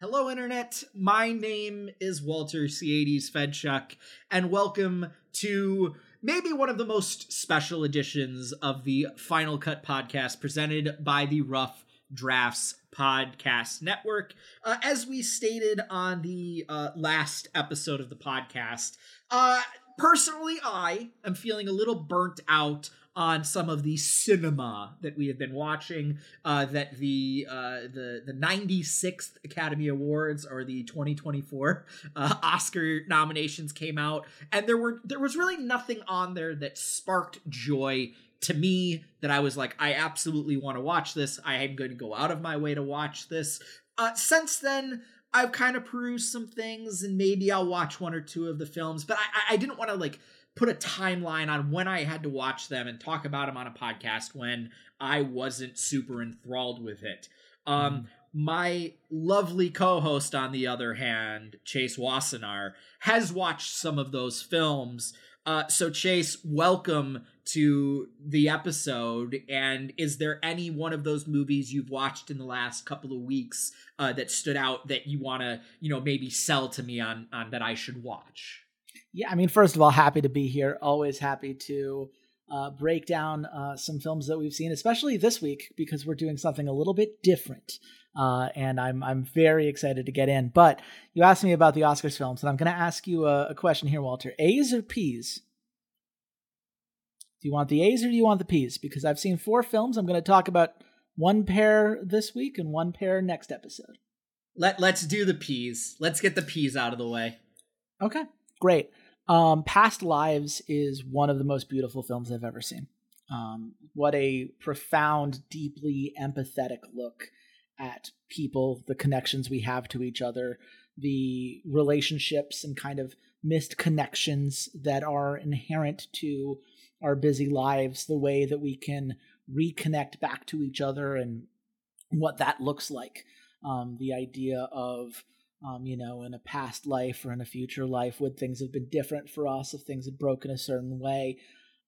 Hello, Internet. My name is Walter C80s Fedczuk, and welcome to maybe one of the most special editions of the Final Cut podcast presented by the Rough Drafts Podcast Network. Uh, as we stated on the uh, last episode of the podcast, uh, personally, I am feeling a little burnt out on some of the cinema that we have been watching. Uh, that the uh, the the 96th Academy Awards or the 2024 uh, Oscar nominations came out, and there were there was really nothing on there that sparked joy to me that I was like, I absolutely want to watch this. I am going to go out of my way to watch this. Uh, since then, I've kind of perused some things, and maybe I'll watch one or two of the films, but I, I didn't want to like put a timeline on when I had to watch them and talk about them on a podcast when I wasn't super enthralled with it. Um, mm. My lovely co host, on the other hand, Chase Wassenar, has watched some of those films. Uh, so, Chase, welcome to the episode. And is there any one of those movies you've watched in the last couple of weeks uh, that stood out that you want to, you know, maybe sell to me on on that I should watch? Yeah, I mean, first of all, happy to be here. Always happy to uh, break down uh, some films that we've seen, especially this week because we're doing something a little bit different. Uh, and I'm I'm very excited to get in. But you asked me about the Oscars films, and I'm going to ask you a, a, question here, Walter. A's or P's? Do you want the A's or do you want the P's? Because I've seen four films. I'm going to talk about one pair this week and one pair next episode. Let Let's do the P's. Let's get the P's out of the way. Okay, great. Um, Past Lives is one of the most beautiful films I've ever seen. Um, what a profound, deeply empathetic look at people, the connections we have to each other, the relationships and kind of missed connections that are inherent to our busy lives, the way that we can reconnect back to each other and what that looks like. Um, the idea of um, you know, in a past life or in a future life, would things have been different for us if things had broken a certain way?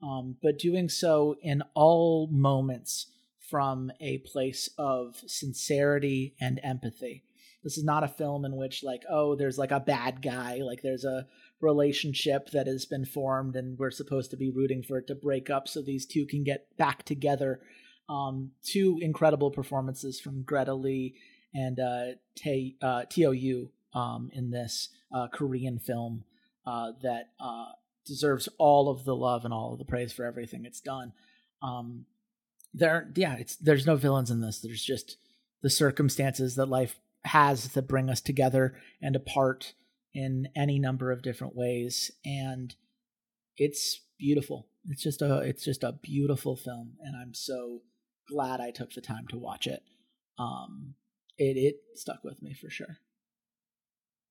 Um, but doing so in all moments from a place of sincerity and empathy. This is not a film in which, like, oh, there's like a bad guy, like, there's a relationship that has been formed and we're supposed to be rooting for it to break up so these two can get back together. Um, two incredible performances from Greta Lee and uh, Te, uh, Tou um, in this uh, Korean film uh, that uh, deserves all of the love and all of the praise for everything it's done. Um, there, yeah, it's there's no villains in this. There's just the circumstances that life has that bring us together and apart in any number of different ways, and it's beautiful. It's just a it's just a beautiful film, and I'm so glad I took the time to watch it. Um, it it stuck with me for sure.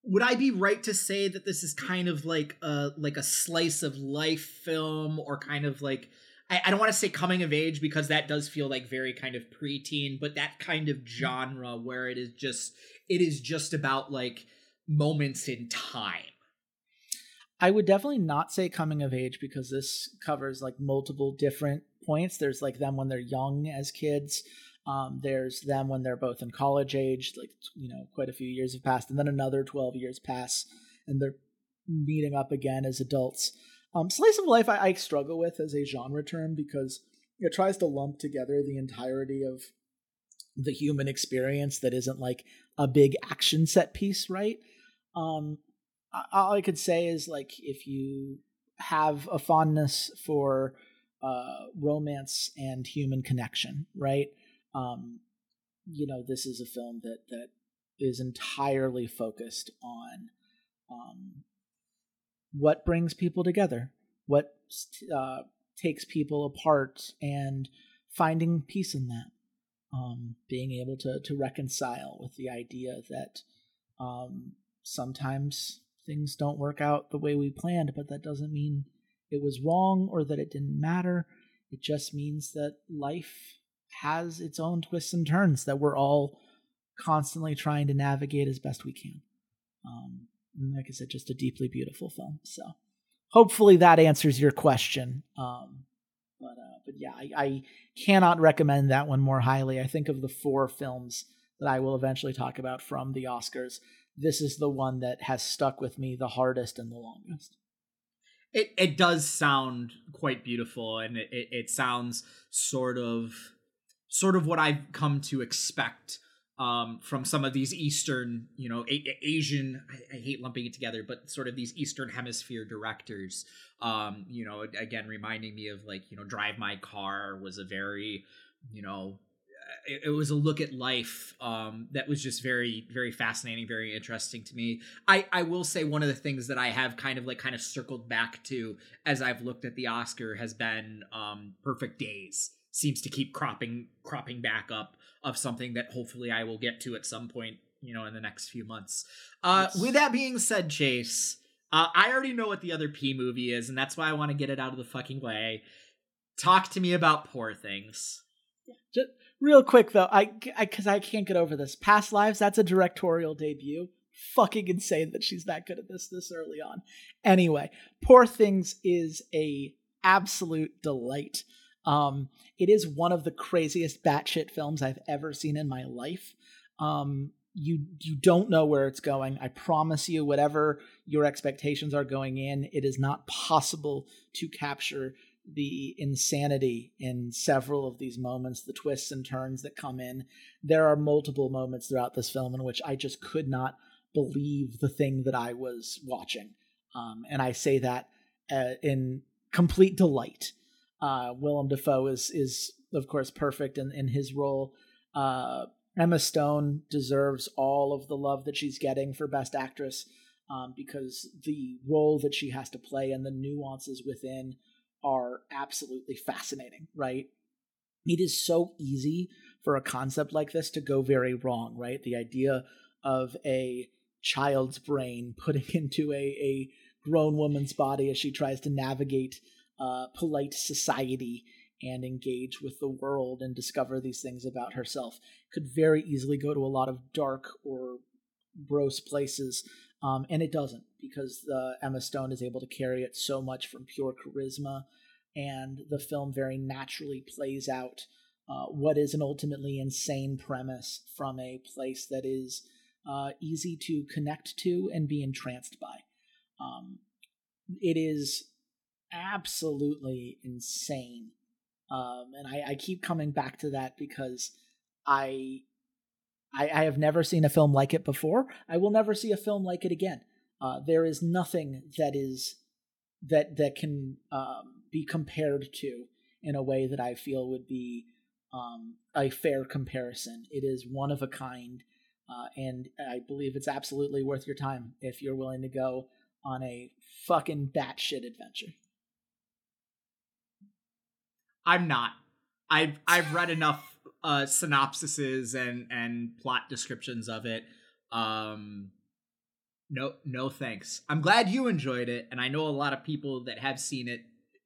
Would I be right to say that this is kind of like a like a slice of life film, or kind of like I, I don't want to say coming of age because that does feel like very kind of preteen, but that kind of genre where it is just it is just about like moments in time. I would definitely not say coming of age because this covers like multiple different points. There's like them when they're young as kids. Um, there's them when they're both in college age, like you know, quite a few years have passed, and then another twelve years pass, and they're meeting up again as adults. Um, slice of life, I, I struggle with as a genre term because it tries to lump together the entirety of the human experience that isn't like a big action set piece, right? Um, all I could say is like if you have a fondness for uh, romance and human connection, right? Um, you know, this is a film that that is entirely focused on um, what brings people together, what uh, takes people apart, and finding peace in that. Um, being able to to reconcile with the idea that um, sometimes things don't work out the way we planned, but that doesn't mean it was wrong or that it didn't matter. It just means that life has its own twists and turns that we're all constantly trying to navigate as best we can. Um, like I said, just a deeply beautiful film. So hopefully that answers your question. Um, but uh, but yeah, I, I, cannot recommend that one more highly. I think of the four films that I will eventually talk about from the Oscars, this is the one that has stuck with me the hardest and the longest. It it does sound quite beautiful, and it, it, it sounds sort of sort of what I've come to expect um, from some of these Eastern, you know, a- Asian. I, I, hate lumping it together, but sort of these Eastern Hemisphere directors. Um, you know, again, reminding me of like you know, Drive My Car was a very, you know, it, it was a look at life um, that was just very, very fascinating, very interesting to me. I I will say one of the things that I have kind of like kind of circled back to as I've looked at the Oscar has been um, Perfect Days seems to keep cropping cropping back up of something that hopefully I will get to at some point, you know, in the next few months. Uh, yes. With that being said, Chase, uh, I already know what the other P movie is, and that's why I want to get it out of the fucking way. Talk to me about Poor Things. Just real quick though, I because I, I can't get over this. Past Lives, that's a directorial debut. Fucking insane that she's that good at this this early on. Anyway, Poor Things is a absolute delight. Um, it is one of the craziest batshit films I've ever seen in my life. Um, you you don't know where it's going. I promise you, whatever your expectations are going in, it is not possible to capture the insanity in several of these moments, the twists and turns that come in. There are multiple moments throughout this film in which I just could not believe the thing that I was watching, um, and I say that uh, in complete delight. Uh, Willem Dafoe is is of course perfect in, in his role. Uh, Emma Stone deserves all of the love that she's getting for Best Actress um, because the role that she has to play and the nuances within are absolutely fascinating. Right? It is so easy for a concept like this to go very wrong. Right? The idea of a child's brain putting into a, a grown woman's body as she tries to navigate uh, polite society and engage with the world and discover these things about herself could very easily go to a lot of dark or gross places um, and it doesn't because uh, emma stone is able to carry it so much from pure charisma and the film very naturally plays out uh, what is an ultimately insane premise from a place that is uh, easy to connect to and be entranced by. Um, it is absolutely insane. Um, and I, I, keep coming back to that because I, I, I have never seen a film like it before. I will never see a film like it again. Uh, there is nothing that is that that can um, be compared to in a way that I feel would be um, a fair comparison. It is one of a kind, uh, and I believe it's absolutely worth your time if you're willing to go on a fucking batshit adventure. I'm not. I've I've read enough uh synopsises and and plot descriptions of it. Um no no thanks. I'm glad you enjoyed it and I know a lot of people that have seen it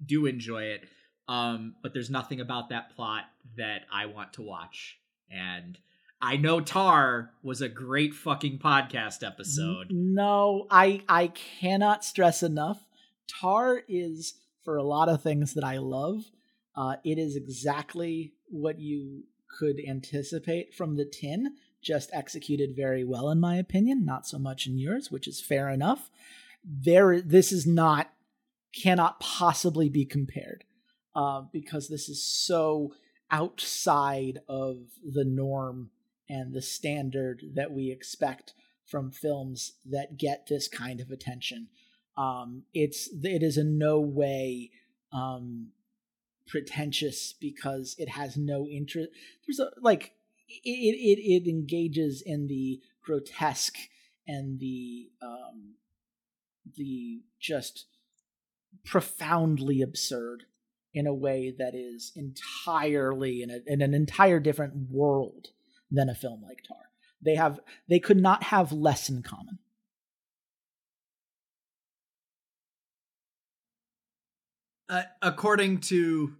do enjoy it. Um but there's nothing about that plot that I want to watch. And I know Tar was a great fucking podcast episode. No, I I cannot stress enough. Tar is for a lot of things that I love uh, it is exactly what you could anticipate from the tin, just executed very well, in my opinion. Not so much in yours, which is fair enough. There, this is not cannot possibly be compared uh, because this is so outside of the norm and the standard that we expect from films that get this kind of attention. Um, it's it is in no way um, pretentious because it has no interest. There's a like it it it engages in the grotesque and the um the just profoundly absurd in a way that is entirely in, a, in an entire different world than a film like Tar. They have they could not have less in common. Uh, according to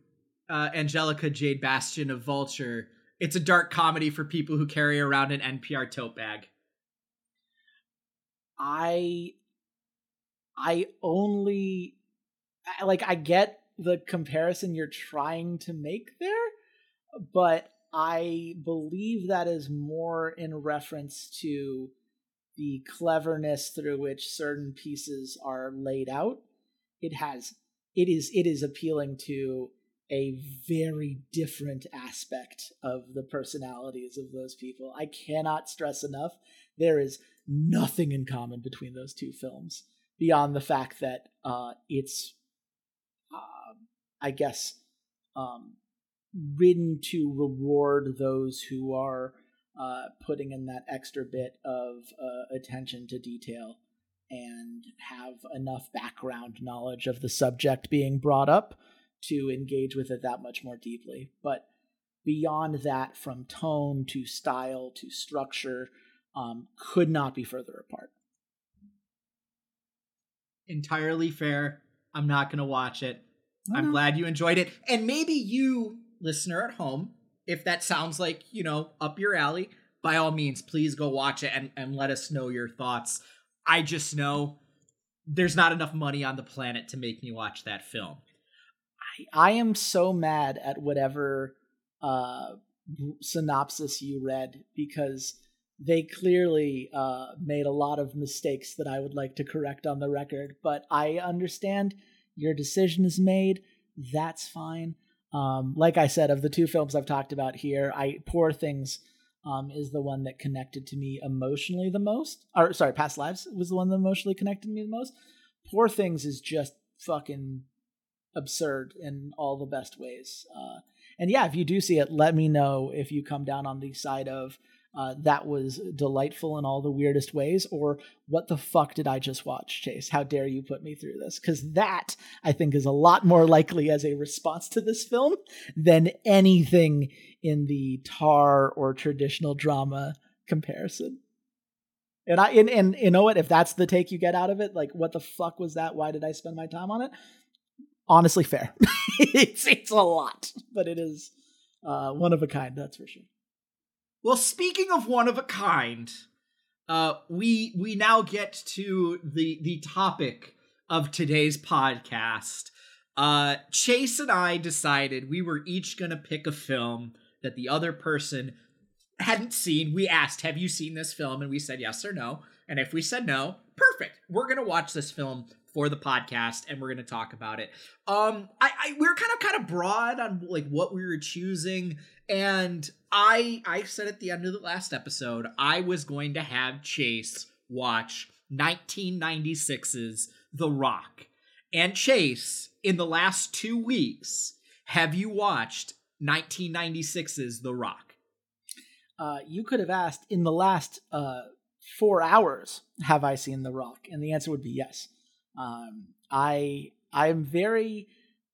uh, Angelica Jade Bastién of Vulture, it's a dark comedy for people who carry around an NPR tote bag. I I only like I get the comparison you're trying to make there, but I believe that is more in reference to the cleverness through which certain pieces are laid out. It has it is it is appealing to a very different aspect of the personalities of those people. I cannot stress enough there is nothing in common between those two films beyond the fact that uh, it's, uh, I guess, um, written to reward those who are uh, putting in that extra bit of uh, attention to detail and have enough background knowledge of the subject being brought up to engage with it that much more deeply. But beyond that, from tone to style to structure, um, could not be further apart. Entirely fair. I'm not going to watch it. I'm glad you enjoyed it. And maybe you, listener at home, if that sounds like, you know, up your alley, by all means, please go watch it and, and let us know your thoughts. I just know there's not enough money on the planet to make me watch that film. I, I am so mad at whatever uh, synopsis you read because they clearly uh, made a lot of mistakes that I would like to correct on the record. But I understand your decision is made. That's fine. Um, like I said, of the two films I've talked about here, I Poor Things um, is the one that connected to me emotionally the most. Or sorry, Past Lives was the one that emotionally connected me the most. Poor Things is just fucking absurd in all the best ways. Uh, and yeah, if you do see it, let me know if you come down on the side of uh, that was delightful in all the weirdest ways, or what the fuck did I just watch, Chase? How dare you put me through this? Because that, I think, is a lot more likely as a response to this film than anything in the tar or traditional drama comparison. And I and, and you know what? If that's the take you get out of it, like what the fuck was that? Why did I spend my time on it? Honestly, fair. it's it's a lot, but it is uh, one of a kind. That's for sure. Well, speaking of one of a kind, uh, we we now get to the the topic of today's podcast. Uh, Chase and I decided we were each gonna pick a film that the other person hadn't seen. We asked, "Have you seen this film?" and we said yes or no. And if we said no, perfect. We're gonna watch this film for the podcast and we're going to talk about it. Um I, I we are kind of kind of broad on like what we were choosing and I I said at the end of the last episode I was going to have Chase watch 1996's The Rock. And Chase, in the last 2 weeks, have you watched 1996's The Rock? Uh, you could have asked in the last uh, four hours, have I seen The Rock? And the answer would be yes. Um, I I'm very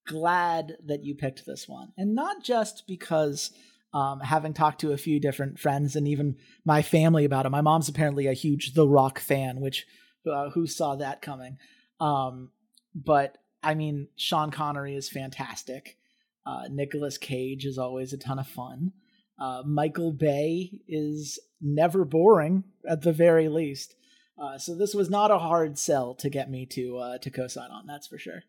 glad that you picked this one, and not just because um, having talked to a few different friends and even my family about it. My mom's apparently a huge The Rock fan, which uh, who saw that coming? Um, but I mean, Sean Connery is fantastic. Uh, Nicolas Cage is always a ton of fun. Uh, Michael Bay is never boring, at the very least. Uh, so this was not a hard sell to get me to uh, to co-sign on. That's for sure.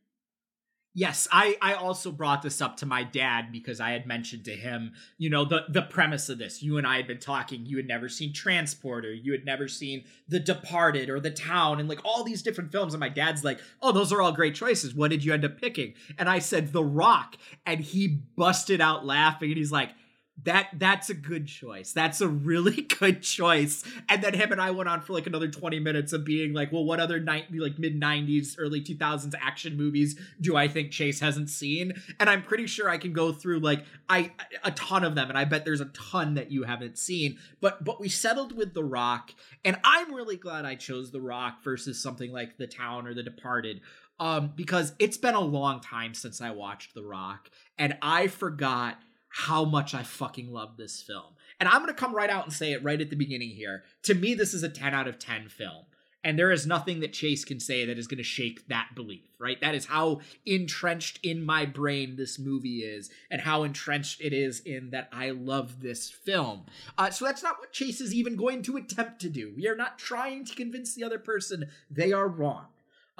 Yes, I I also brought this up to my dad because I had mentioned to him, you know, the the premise of this. You and I had been talking. You had never seen Transporter. You had never seen The Departed or The Town and like all these different films. And my dad's like, "Oh, those are all great choices. What did you end up picking?" And I said The Rock, and he busted out laughing and he's like, that that's a good choice. That's a really good choice. And then him and I went on for like another 20 minutes of being like, well, what other night like mid 90s, early 2000s action movies do I think Chase hasn't seen? And I'm pretty sure I can go through like I a ton of them and I bet there's a ton that you haven't seen. But but we settled with The Rock and I'm really glad I chose The Rock versus something like The Town or The Departed. Um because it's been a long time since I watched The Rock and I forgot how much I fucking love this film. And I'm going to come right out and say it right at the beginning here. To me, this is a 10 out of 10 film. And there is nothing that Chase can say that is going to shake that belief, right? That is how entrenched in my brain this movie is, and how entrenched it is in that I love this film. Uh, so that's not what Chase is even going to attempt to do. We are not trying to convince the other person they are wrong.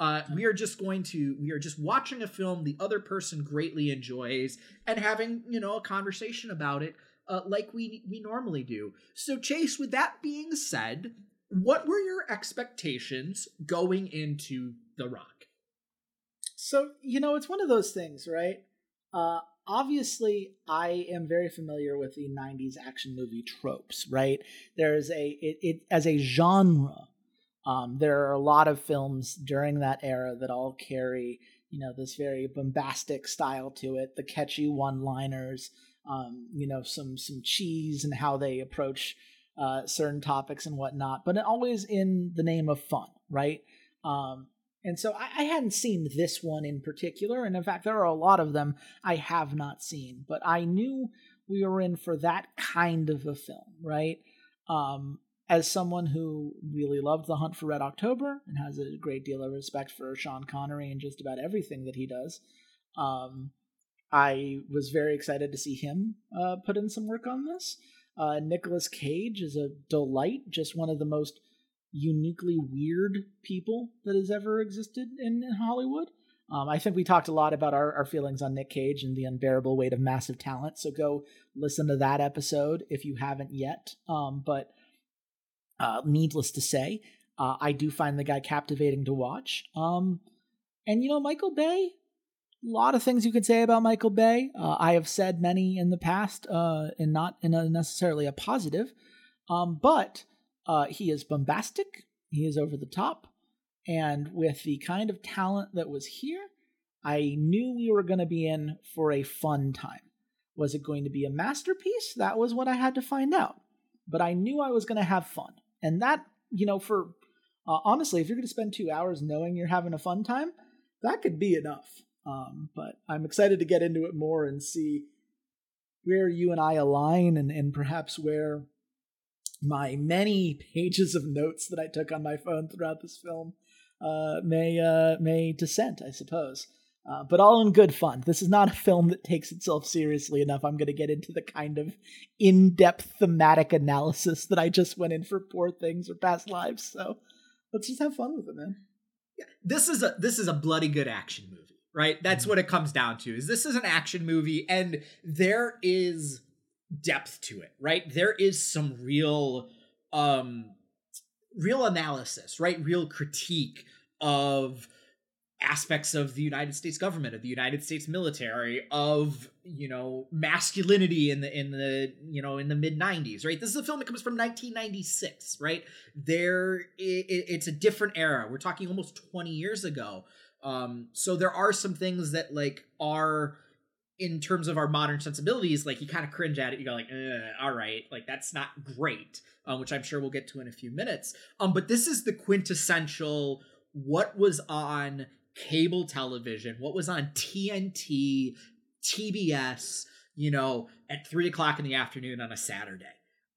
Uh, we are just going to we are just watching a film the other person greatly enjoys and having you know a conversation about it uh, like we we normally do. So, Chase, with that being said, what were your expectations going into The Rock? So, you know, it's one of those things, right? Uh, obviously, I am very familiar with the 90s action movie tropes, right? There's a, it, it as a genre, um, there are a lot of films during that era that all carry, you know, this very bombastic style to it, the catchy one liners, um, you know, some, some cheese and how they approach uh, certain topics and whatnot, but always in the name of fun, right? Um, and so I, I, hadn't seen this one in particular, and in fact, there are a lot of them I have not seen. But I knew we were in for that kind of a film, right? Um, as someone who really loved The Hunt for Red October and has a great deal of respect for Sean Connery and just about everything that he does, um, I was very excited to see him uh, put in some work on this. Uh, Nicolas Cage is a delight, just one of the most uniquely weird people that has ever existed in, in Hollywood. Um, I think we talked a lot about our, our feelings on Nick Cage and the unbearable weight of massive talent. So go listen to that episode if you haven't yet. Um, but uh, needless to say, uh, I do find the guy captivating to watch. Um, and you know, Michael Bay, a lot of things you could say about Michael Bay. Uh, I have said many in the past, uh, and not in a necessarily a positive. Um, but uh, he is bombastic, he is over the top, and with the kind of talent that was here, I knew we were going to be in for a fun time. Was it going to be a masterpiece? That was what I had to find out. But I knew I was going to have fun. And that, you know, for uh, honestly, if you're going to spend two hours knowing you're having a fun time, that could be enough. Um, but I'm excited to get into it more and see where you and I align and, and perhaps where my many pages of notes that I took on my phone throughout this film uh, may uh, may dissent, I suppose. Uh, but all in good fun. This is not a film that takes itself seriously enough. I'm going to get into the kind of in-depth thematic analysis that I just went in for Poor Things or Past Lives. So let's just have fun with it, man. Yeah, this is a this is a bloody good action movie, right? That's mm-hmm. what it comes down to. Is this is an action movie, and there is depth to it, right? There is some real um real analysis, right? Real critique of aspects of the United States government, of the United States military, of you know masculinity in the in the you know in the mid '90s, right? This is a film that comes from 1996, right? There, it, it's a different era. We're talking almost 20 years ago. Um, so there are some things that like are in terms of our modern sensibilities, like you kind of cringe at it. You go like, all right, like that's not great, um, which I'm sure we'll get to in a few minutes. Um, but this is the quintessential what was on cable television, what was on TNT, TBS, you know, at three o'clock in the afternoon on a Saturday.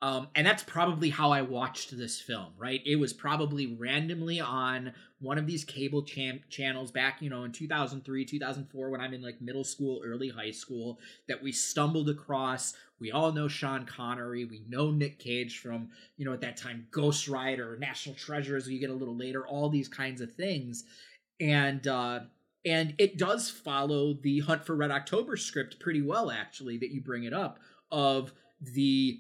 Um, and that's probably how I watched this film, right? It was probably randomly on one of these cable cham- channels back, you know, in 2003, 2004, when I'm in like middle school, early high school, that we stumbled across. We all know Sean Connery. We know Nick Cage from, you know, at that time, Ghost Rider, National Treasure as we get a little later, all these kinds of things. And, uh, and it does follow the Hunt for Red October script pretty well, actually, that you bring it up of the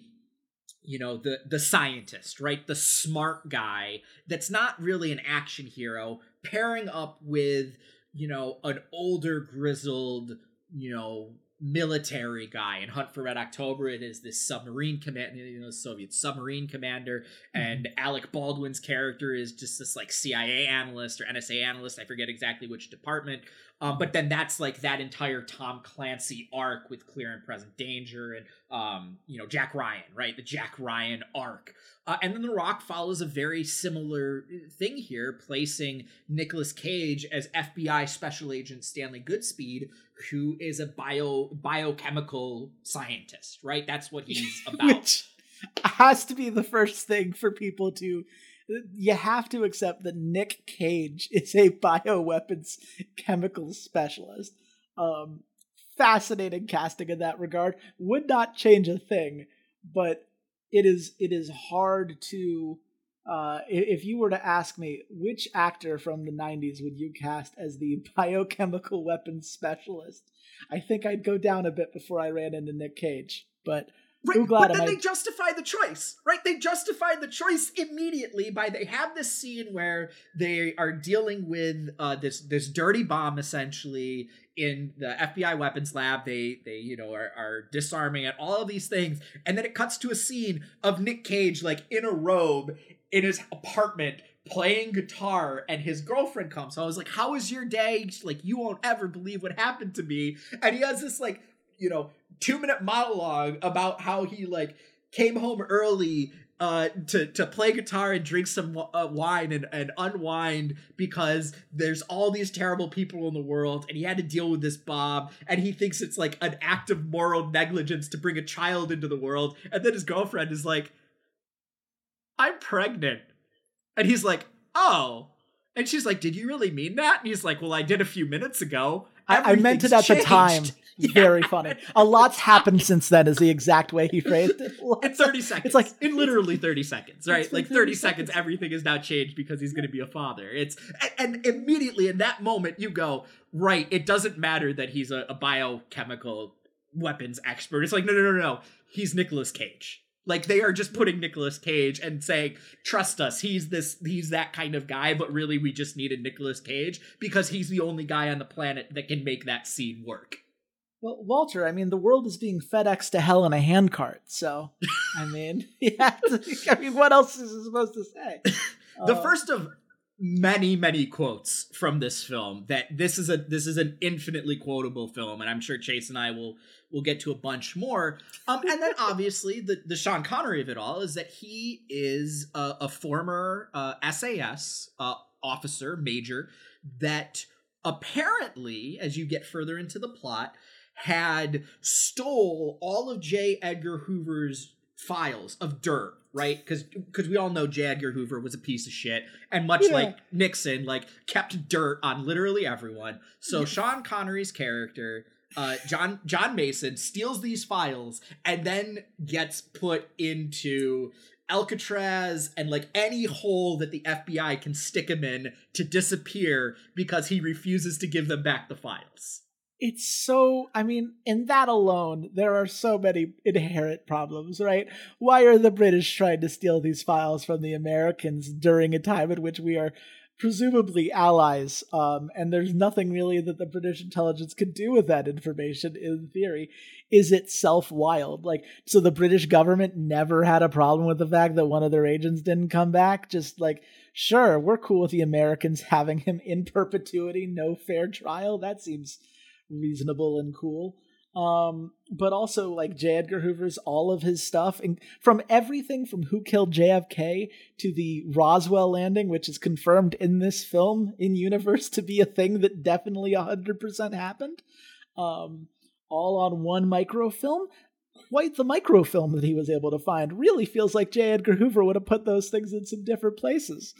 you know the the scientist right? The smart guy that's not really an action hero pairing up with you know an older grizzled you know military guy in Hunt for Red October. It is this submarine command, you know, Soviet submarine commander, mm-hmm. and Alec Baldwin's character is just this like CIA analyst or NSA analyst. I forget exactly which department. Um, but then that's like that entire Tom Clancy arc with Clear and Present Danger and um, you know Jack Ryan, right? The Jack Ryan arc. Uh, and then The Rock follows a very similar thing here, placing Nicolas Cage as FBI Special Agent Stanley Goodspeed, who is a bio biochemical scientist, right? That's what he's about. Which has to be the first thing for people to you have to accept that Nick Cage is a bioweapons chemical specialist. Um, fascinating casting in that regard. Would not change a thing, but it is it is hard to uh, if you were to ask me which actor from the 90s would you cast as the biochemical weapons specialist, I think I'd go down a bit before I ran into Nick Cage. But Right, but then I- they justify the choice, right? They justify the choice immediately by they have this scene where they are dealing with uh, this this dirty bomb essentially in the FBI weapons lab. They they you know are, are disarming it, all of these things, and then it cuts to a scene of Nick Cage like in a robe in his apartment playing guitar and his girlfriend comes so i was like how was your day She's like you won't ever believe what happened to me and he has this like you know two minute monologue about how he like came home early uh to to play guitar and drink some uh, wine and, and unwind because there's all these terrible people in the world and he had to deal with this bob and he thinks it's like an act of moral negligence to bring a child into the world and then his girlfriend is like i'm pregnant. And he's like oh. And she's like did you really mean that? And he's like well i did a few minutes ago I, meant it at Everything's the time. changed." Very funny. A lot's happened since then, is the exact way he phrased it. in 30 seconds. It's like- in literally 30 seconds, right? Like like 30 30 seconds, seconds. everything is now changed because he's going to be a father. It's and, and immediately in that moment you go, right, it doesn't matter that he's a, a biochemical weapons expert. It's like no no no no, he's Nicolas Cage. Like they are just putting Nicolas Cage and saying, "Trust us, he's this he's that kind of guy, but really we just needed Nicolas Cage because he's the only guy on the planet that can make that scene work." Well, Walter, I mean, the world is being FedEx to hell in a handcart. So, I mean, yeah. I mean, what else is it supposed to say? the Uh, first of many many quotes from this film that this is a this is an infinitely quotable film and i'm sure chase and i will will get to a bunch more. Um and then obviously the the sean connery of it all is that he is a, a former uh sas uh officer major that apparently as you get further into the plot had stole all of j. Edgar hoover's files of dirt right because because we all know j edgar hoover was a piece of shit and much Yeah. like nixon like kept dirt on literally everyone so sean connery's character uh, John John Mason steals these files and then gets put into Alcatraz and like any hole that the FBI can stick him in to disappear because he refuses to give them back the files. It's so i mean in that alone there are so many inherent problems right? Why are the british trying to steal these files from the americans during a time in which we are presumably allies? Um, and there's nothing really that the british intelligence could do with that information in theory. Is itself wild like so the british government never had a problem with the fact that one of their agents didn't come back? Just like sure we're cool with the americans having him in perpetuity no fair trial? That seems reasonable and cool. Um, but also like J. Edgar Hoover's all of his stuff, and from everything from Who Killed JFK to the Roswell landing, which is confirmed in this film in universe to be a thing that definitely hundred percent happened, um, all on one microfilm. Quite the microfilm that he was able to find. Really feels like J. Edgar Hoover would have put those things in some different places.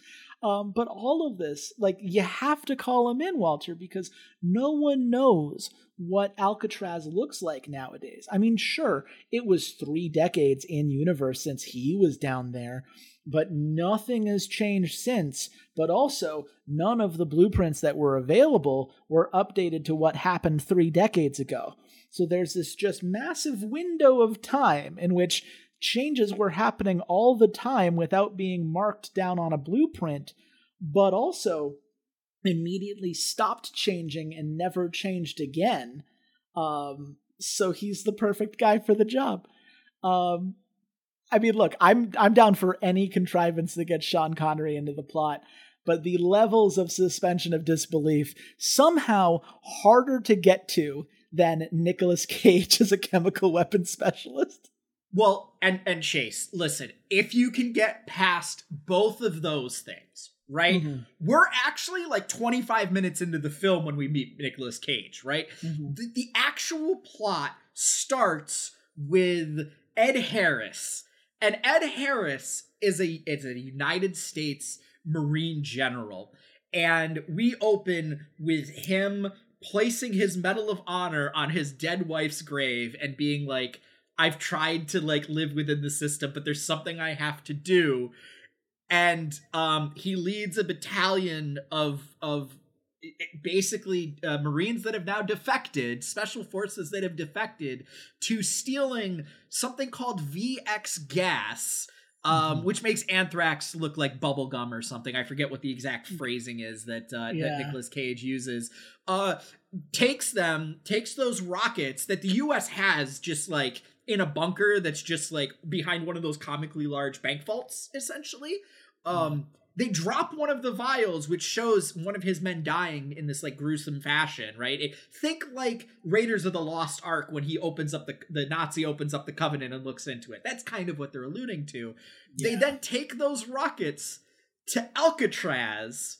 Um, but all of this, like, you have to call him in, Walter, because no one knows what Alcatraz looks like nowadays. I mean, sure, it was three decades in universe since he was down there, but nothing has changed since. But also, none of the blueprints that were available were updated to what happened three decades ago. So there's this just massive window of time in which changes were happening all the time without being marked down on a blueprint, but also immediately stopped changing and never changed again. Um, so he's the perfect guy for the job. Um, I mean, look, I'm I'm down for any contrivance that gets Sean Connery into the plot, but the levels of suspension of disbelief somehow harder to get to than Nicolas Cage as a chemical weapons specialist. Well, and and Chase, listen, if you can get past both of those things, right? Mhm. We're actually like 25 minutes into the film when we meet Nicolas Cage, right? Mhm. The, the actual plot starts with Ed Harris. And Ed Harris is a is a United States Marine general. And we open with him placing his Medal of Honor on his dead wife's grave and being like, I've tried to like live within the system, but there's something I have to do. And um he leads a battalion of of basically uh, Marines that have now defected, special forces that have defected to stealing something called VX gas. Um, mm-hmm. which makes anthrax look like bubblegum or something. I forget what the exact mm. phrasing is that uh, yeah. that Nicolas Cage uses. Uh, takes them, takes those rockets that the U.S. has just like in a bunker that's just like behind one of those comically large bank vaults, essentially. Um, they drop one of the vials which shows one of his men dying in this like gruesome fashion right it, think like raiders of the lost ark when he opens up the the nazi opens up the covenant and looks into it that's kind of what they're alluding to yeah. they then take those rockets to alcatraz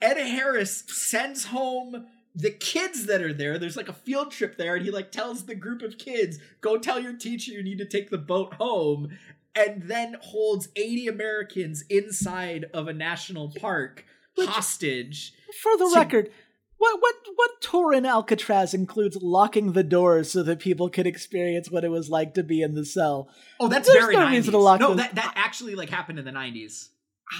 ed harris sends home the kids that are there there's like a field trip there and he like tells the group of kids go tell your teacher you need to take the boat home and then holds 80 Americans inside of a national park Which, hostage. For the to, record, what what what tour in Alcatraz includes locking the doors so that people could experience what it was like to be in the cell? Oh, that's There's very no 90s. reason to lock. No, that that actually like happened in the 90s.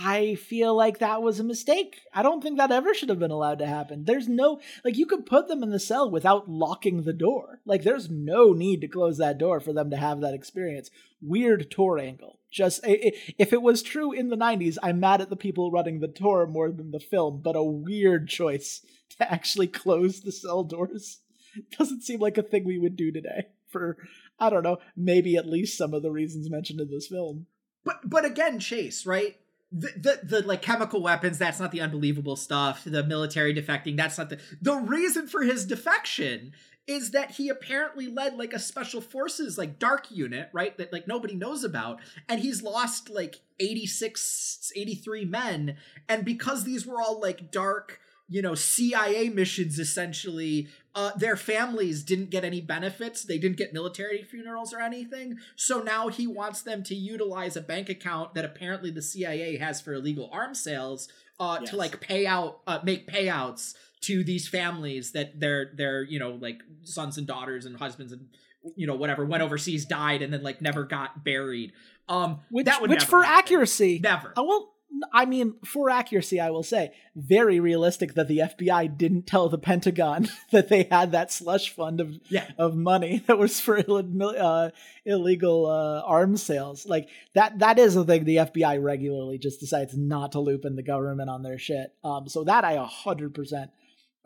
I feel like that was a mistake. I don't think that ever should have been allowed to happen. There's no like you could put them in the cell without locking the door. Like there's no need to close that door for them to have that experience. Weird tour angle. Just if it was true in the 90s, I'm mad at the people running the tour more than the film, but a weird choice to actually close the cell doors. Doesn't seem like a thing we would do today for I don't know, maybe at least some of the reasons mentioned in this film. But but again, Chase, right? The, the, the like chemical weapons that's not the unbelievable stuff. The military defecting that's not the the reason for his defection is that he apparently led like a special forces like dark unit right that like nobody knows about and he's lost like 86 83 men and because these were all like dark you know CIA missions essentially uh, their families didn't get any benefits they didn't get military funerals or anything so now he wants them to utilize a bank account that apparently the CIA has for illegal arms sales uh, yes. to like pay out uh, make payouts to these families that their their you know like sons and daughters and husbands and you know whatever went overseas died and then like never got buried um which, which for happen. accuracy never i will I mean, for accuracy, I will say, very realistic that the FBI didn't tell the Pentagon that they had that slush fund of yeah. of money that was for uh, illegal uh, arms sales. Like that, that is a thing. The FBI regularly just decides not to loop in the government on their shit. Um, so that I a hundred percent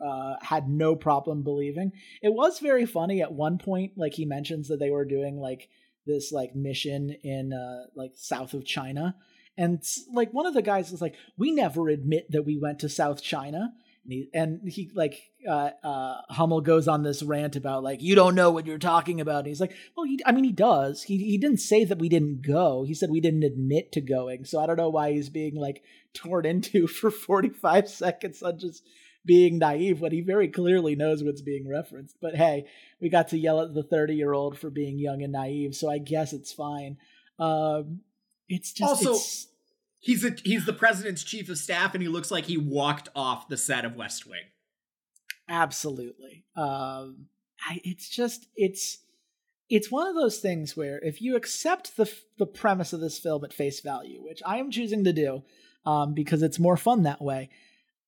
uh, had no problem believing. It was very funny at one point. Like he mentions that they were doing like this like mission in uh, like south of China and like one of the guys was like, "We never admit that we went to South China." And he, and he like uh, uh, Hummel goes on this rant about like you don't know what you're talking about. And he's like, well, he, I mean, he does. He he didn't say that we didn't go. He said we didn't admit to going. So I don't know why he's being like torn into for 45 seconds on just being naive when he very clearly knows what's being referenced. But hey, we got to yell at the 30 year old for being young and naive, so I guess it's fine. Um, it's just also it's, he's a he's the president's chief of staff, and he looks like he walked off the set of West Wing. Absolutely. Um, I, it's just it's it's one of those things where if you accept the the premise of this film at face value, which I am choosing to do, um, because it's more fun that way,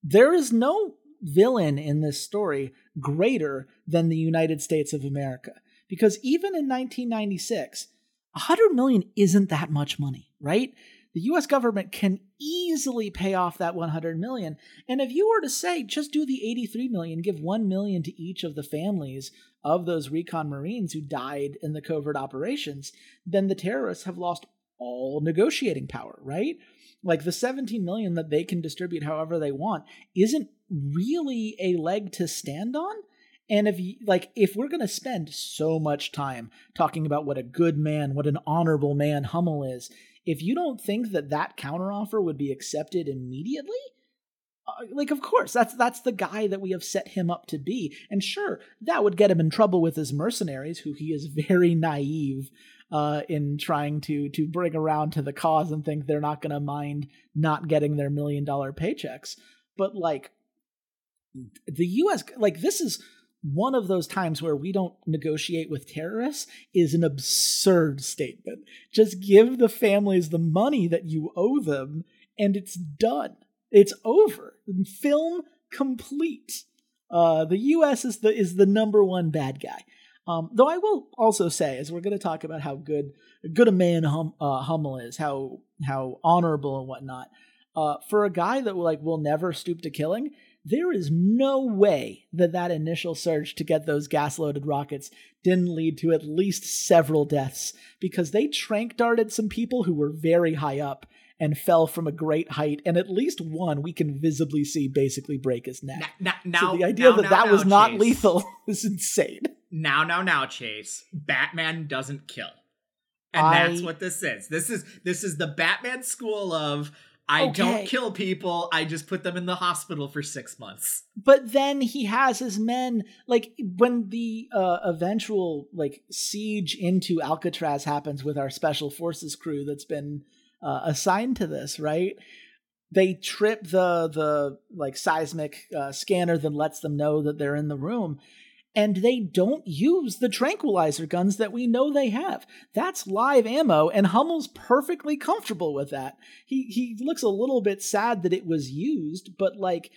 there is no villain in this story greater than the United States of America. Because even in 1996, 100 million isn't that much money, right? The US government can easily pay off that 100 million. And if you were to say just do the 83 million, give 1 million to each of the families of those recon marines who died in the covert operations, then the terrorists have lost all negotiating power, right? Like the 17 million that they can distribute however they want isn't really a leg to stand on and if like if we're going to spend so much time talking about what a good man, what an honorable man Hummel is, if you don't think that that counteroffer would be accepted immediately, uh, like of course that's that's the guy that we have set him up to be. And sure, that would get him in trouble with his mercenaries who he is very naive uh, in trying to to bring around to the cause and think they're not going to mind not getting their million dollar paychecks. But like the US like this is one of those times where we don't negotiate with terrorists is an absurd statement. Just give the families the money that you owe them and it's done. It's over. Film complete. Uh, the U.S. is the is the number one bad guy. Um, though I will also say, as we're going to talk about how good good a man hum, uh, Hummel is, how how honorable and whatnot, uh, for a guy that like will never stoop to killing, there is no way that that initial surge to get those gas loaded rockets didn't lead to at least several deaths because they trank darted some people who were very high up and fell from a great height, and at least one we can visibly see basically break his neck. Now, now so the idea now, that now, that was not Chase. lethal is insane. Now, now, now, Chase. Batman doesn't kill, and I- that's what this is. This is this is the Batman school of I Okay. don't kill people. I just put them in the hospital for six months. but then he has his men like when the uh, eventual like siege into alcatraz happens with our special forces crew that's been uh, assigned to this right they trip the the like seismic uh, scanner that lets them know that they're in the room and they don't use the tranquilizer guns that we know they have. That's live ammo, and Hummel's perfectly comfortable with that. He he looks a little bit sad that it was used, but like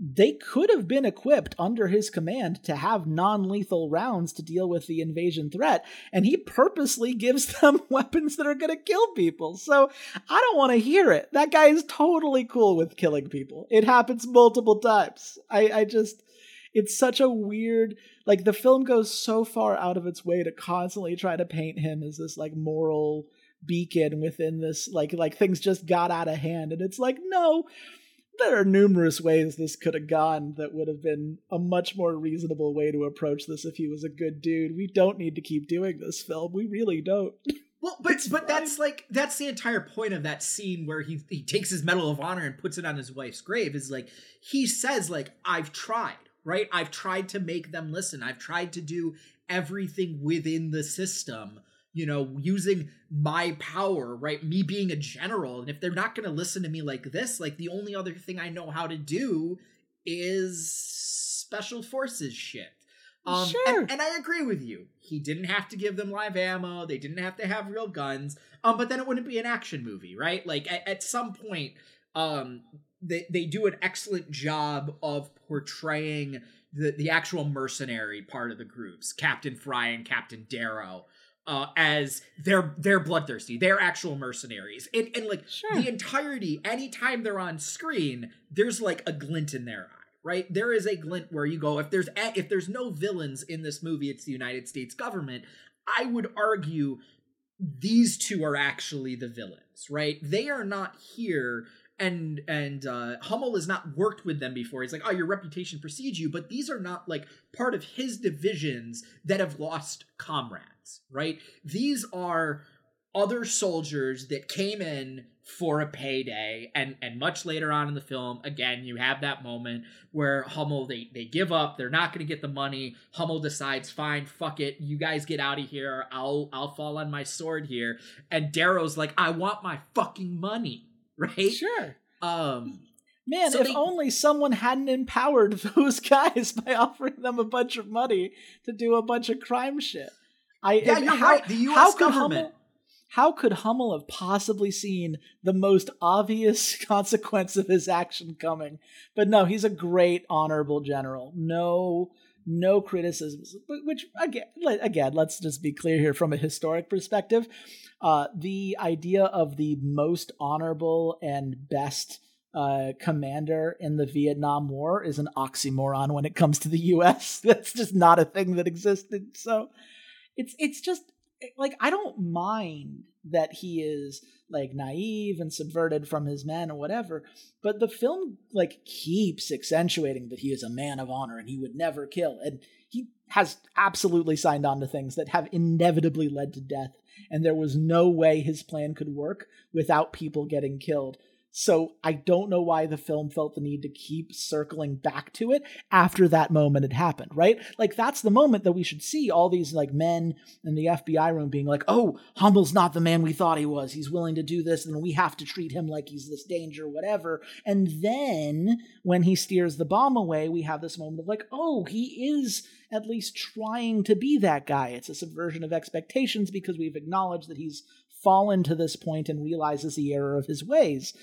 they could have been equipped under his command to have non-lethal rounds to deal with the invasion threat and he purposely gives them weapons that are going to kill people so i don't want to hear it that guy is totally cool with killing people it happens multiple times i i just it's such a weird like the film goes so far out of its way to constantly try to paint him as this like moral beacon within this like like things just got out of hand and it's like no there are numerous ways this could have gone that would have been a much more reasonable way to approach this if he was a good dude. We don't need to keep doing this film. We really don't. Well, but It's but fine. that's like that's the entire point of that scene where he he takes his medal of honor and puts it on his wife's grave is like he says like I've tried, right? I've tried to make them listen. I've tried to do everything within the system, you know, using my power, right? Me being a general, and if they're not going to listen to me like this, like the only other thing I know how to do is special forces shit. Um, Sure. and, and I agree with you. He didn't have to give them live ammo. They didn't have to have real guns. Um, but then it wouldn't be an action movie, right? Like at, at some point, um, they they do an excellent job of portraying the the actual mercenary part of the groups, Captain Fry and Captain Darrow, uh, as they're they're bloodthirsty. They're actual mercenaries, and and like Sure. the entirety. Anytime they're on screen, there's like a glint in their eye right there is a glint where you go if there's a, if there's no villains in this movie it's the united states government i would argue these two are actually the villains right they are not here and and uh hummel has not worked with them before. He's like oh your reputation precedes you but these are not like part of his divisions that have lost comrades right? These are other soldiers that came in for a payday and and much later on in the film again you have that moment where hummel they they give up. They're not going to get the money. Hummel decides fine fuck it. You guys get out of here. I'll i'll fall on my sword here. And darrow's like i want my fucking money right Sure. um Man, So if they- only someone hadn't empowered those guys by offering them a bunch of money to do a bunch of crime shit. I yeah you're how, right the us how could government Hummel, how could Hummel have possibly seen the most obvious consequence of his action coming? But no, he's a great, honorable general. No, no criticisms. Which again, again, let's just be clear here from a historic perspective. Uh, the idea of the most honorable and best uh, commander in the Vietnam War is an oxymoron when it comes to the U.S. That's just not a thing that existed. So it's it's just like I don't mind that he is like naive and subverted from his men or whatever, but the film like keeps accentuating that he is a man of honor and he would never kill, and he has absolutely signed on to things that have inevitably led to death, and there was no way his plan could work without people getting killed. So I don't know why the film felt the need to keep circling back to it after that moment had happened, right? Like that's the moment that we should see all these like men in the FBI room being like, "Oh, Hummel's not the man we thought he was. He's willing to do this, and we have to treat him like he's this danger, whatever." And then when he steers the bomb away, we have this moment of like, "Oh, he is at least trying to be that guy." It's a subversion of expectations because we've acknowledged that he's fallen to this point and realizes the error of his ways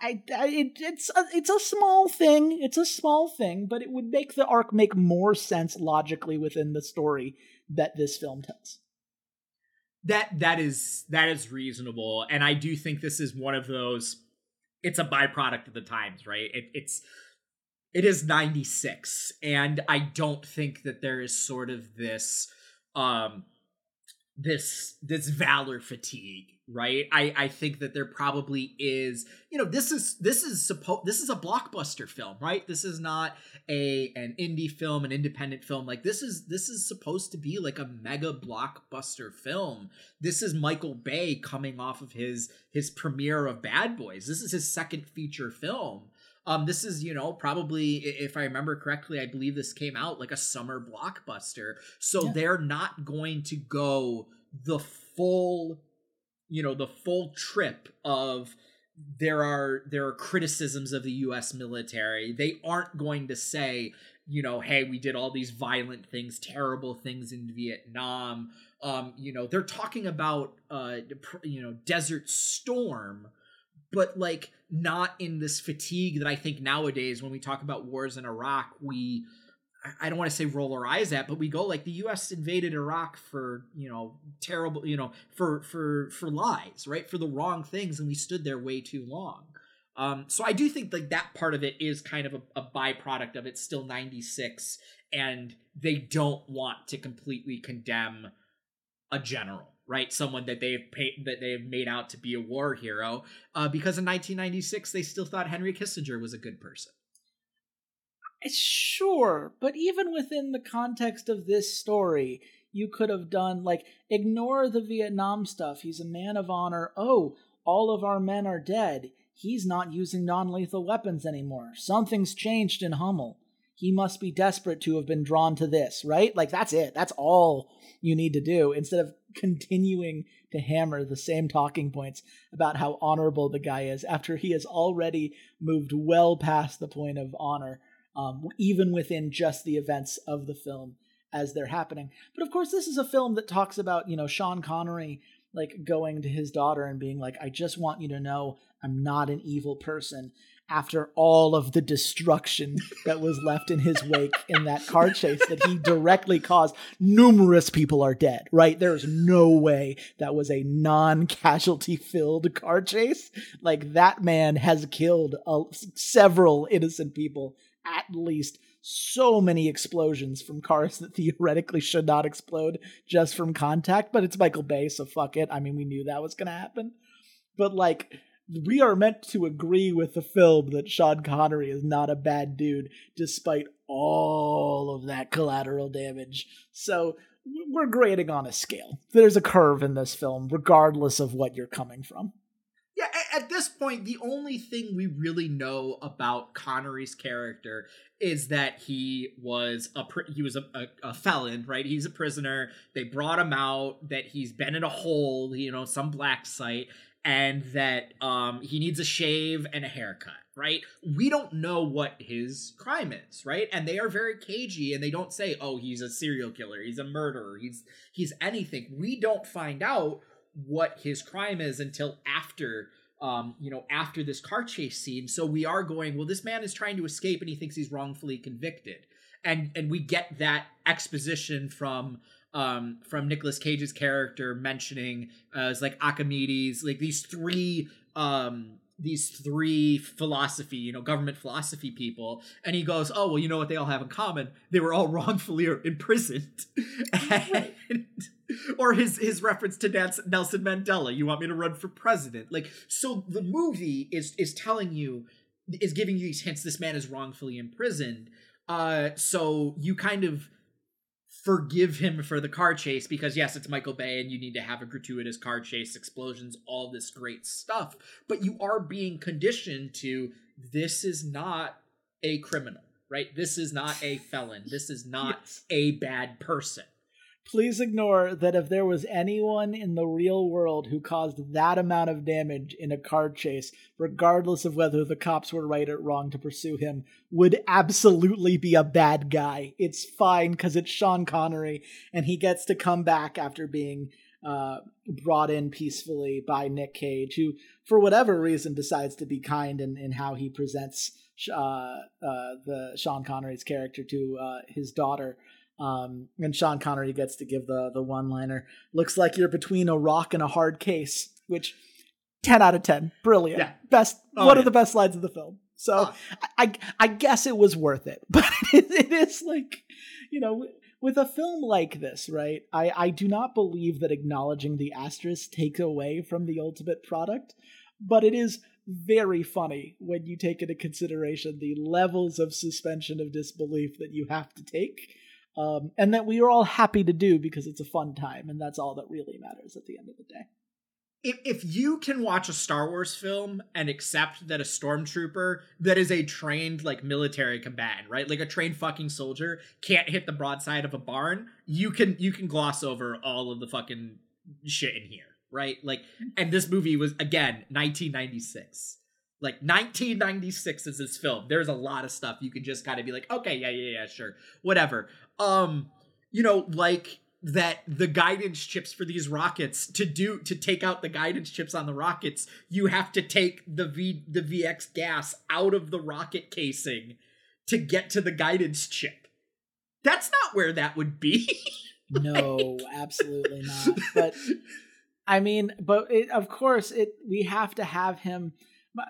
I, I it, it's a, it's a small thing. It's a small thing, but it would make the arc make more sense logically within the story that this film tells. That that is that is reasonable, and I do think this is one of those. It's a byproduct of the times, right? It, it's it is 96 and i don't think that there is sort of this um this this valor fatigue right? I i think that there probably is you know this is this is supposed this is a blockbuster film right? This is not a an indie film an independent film. Like this is this is supposed to be like a mega blockbuster film. This is michael bay coming off of his his premiere of bad boys. This is his second feature film um, this is, you know, probably if I remember correctly, I believe this came out like a summer blockbuster. So yeah. they're not going to go the full, you know, the full trip of there are there are criticisms of the US military. They aren't going to say, you know, hey, we did all these violent things, terrible things in Vietnam. Um, you know, they're talking about uh you know, Desert Storm but like not in this fatigue that I think nowadays when we talk about wars in Iraq, we I don't want to say roll our eyes at, but we go like the U.S. invaded Iraq for you know terrible you know for for for lies, right? For the wrong things, and we stood there way too long. Um, so I do think like that part of it is kind of a, a byproduct of it. Still ninety six, and they don't want to completely condemn a general right? Someone that they've paid that they've made out to be a war hero, uh, because in 1996 they still thought Henry Kissinger was a good person. Sure, but even within the context of this story, you could have done like ignore the Vietnam stuff. He's a man of honor. Oh, all of our men are dead. He's not using non lethal weapons anymore. Something's changed in Hummel. He must be desperate to have been drawn to this, right? Like, that's it. That's all you need to do instead of continuing to hammer the same talking points about how honorable the guy is after he has already moved well past the point of honor, um, even within just the events of the film as they're happening. But of course, this is a film that talks about, you know, Sean Connery like going to his daughter and being like, I just want you to know I'm not an evil person after all of the destruction that was left in his wake in that car chase that he directly caused. Numerous people are dead, right? There's no way that was a non casualty filled car chase. Like, that man has killed uh, several innocent people, at least. So many explosions from cars that theoretically should not explode just from contact, but it's Michael Bay, so fuck it. I mean, we knew that was going to happen. But, like, we are meant to agree with the film that Sean Connery is not a bad dude, despite all of that collateral damage. So we're grading on a scale. There's a curve in this film, regardless of what you're coming from. Yeah, at this point, the only thing we really know about Connery's character is that he was a he was a, a, a, felon, right? He's a prisoner. They brought him out. That he's been in a hole, you know, some black site, and that um, he needs a shave and a haircut, right? We don't know what his crime is, right? And they are very cagey and they don't say, "Oh, he's a serial killer, he's a murderer, he's he's anything." We don't find out what his crime is until after um, you know, after this car chase scene. So we are going, well, this man is trying to escape and he thinks he's wrongfully convicted. And and we get that exposition from um, from Nicolas Cage's character mentioning uh, as like Archimedes, like these three um, these three philosophy, you know, government philosophy people, and he goes, "Oh, well, you know what they all have in common? They were all wrongfully imprisoned." and, or his his reference to Nelson Mandela, "You want me to run for president?" Like, so the movie is is telling you, is giving you these hints. This man is wrongfully imprisoned. Uh, so you kind of forgive him for the car chase because yes it's michael bay and you need to have a gratuitous car chase explosions all this great stuff. But you are being conditioned to this is not a criminal right? This is not a felon. This is not yes. a bad person please ignore that if there was anyone in the real world who caused that amount of damage in a car chase, regardless of whether the cops were right or wrong to pursue him, would absolutely be a bad guy. It's fine because it's Sean Connery and he gets to come back after being uh, brought in peacefully by Nick Cage, who, for whatever reason, decides to be kind in, in how he presents uh, uh, the Sean Connery's character to uh, his daughter. Um, and Sean Connery gets to give the the one liner. Looks like you're between a rock and a hard case, which ten out of ten, brilliant, yeah. best oh, one yeah. of the best lines of the film. So oh. I I guess it was worth it, but it, it is like you know with a film like this, right? I I do not believe that acknowledging the asterisk takes away from the ultimate product, but it is very funny when you take into consideration the levels of suspension of disbelief that you have to take um, and that we are all happy to do because it's a fun time, and that's all that really matters at the end of the day. If, if you can watch a Star Wars film and accept that a stormtrooper that is a trained like military combatant, right, like a trained fucking soldier, can't hit the broadside of a barn, you can you can gloss over all of the fucking shit in here, right? Like, and this movie was again 1996 like 1996 is this film there's a lot of stuff you can just kind of be like okay yeah yeah yeah sure whatever um you know like that the guidance chips for these rockets to do to take out the guidance chips on the rockets you have to take the v the vx gas out of the rocket casing to get to the guidance chip. That's not where that would be. No absolutely not. But i mean but it, of course it we have to have him.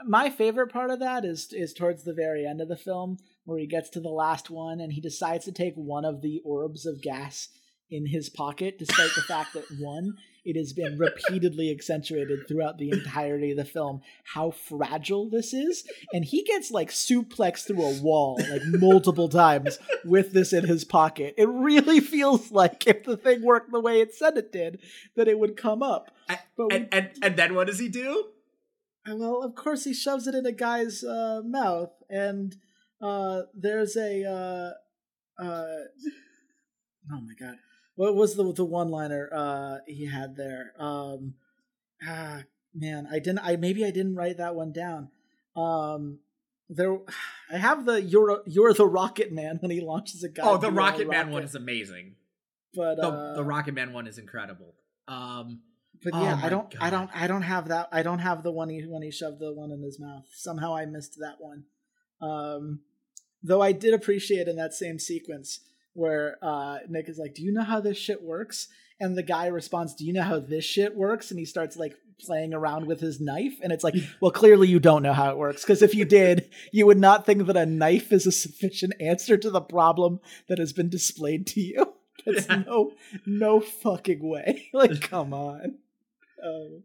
My favorite part of that is is towards the very end of the film where he gets to the last one and he decides to take one of the orbs of gas in his pocket despite the fact that one it has been repeatedly accentuated throughout the entirety of the film how fragile this is. And he gets like suplexed through a wall like multiple times with this in his pocket. It really feels like if the thing worked the way it said it did that it would come up. But and, and, and then what does he do? Well, of course he shoves it in a guy's uh, mouth, and uh, there's a uh, uh, oh my god, what was the the one liner uh, he had there? Um, ah, man, I didn't. I maybe I didn't write that one down. Um, there, I have the you're you're the Rocket Man when he launches a guy. Oh, the Rocket Man one is amazing. But the, uh, the Rocket Man one is incredible. Um, but oh yeah, I don't, God. I don't, I don't have that. I don't have the one he when he shoved the one in his mouth. Somehow I missed that one. Um, though I did appreciate in that same sequence where uh, Nick is like, "Do you know how this shit works?" And the guy responds, "Do you know how this shit works?" And he starts like playing around with his knife, and it's like, "Well, clearly you don't know how it works because if you did, you would not think that a knife is a sufficient answer to the problem that has been displayed to you." That's yeah. no, no fucking way. like, come on. Um,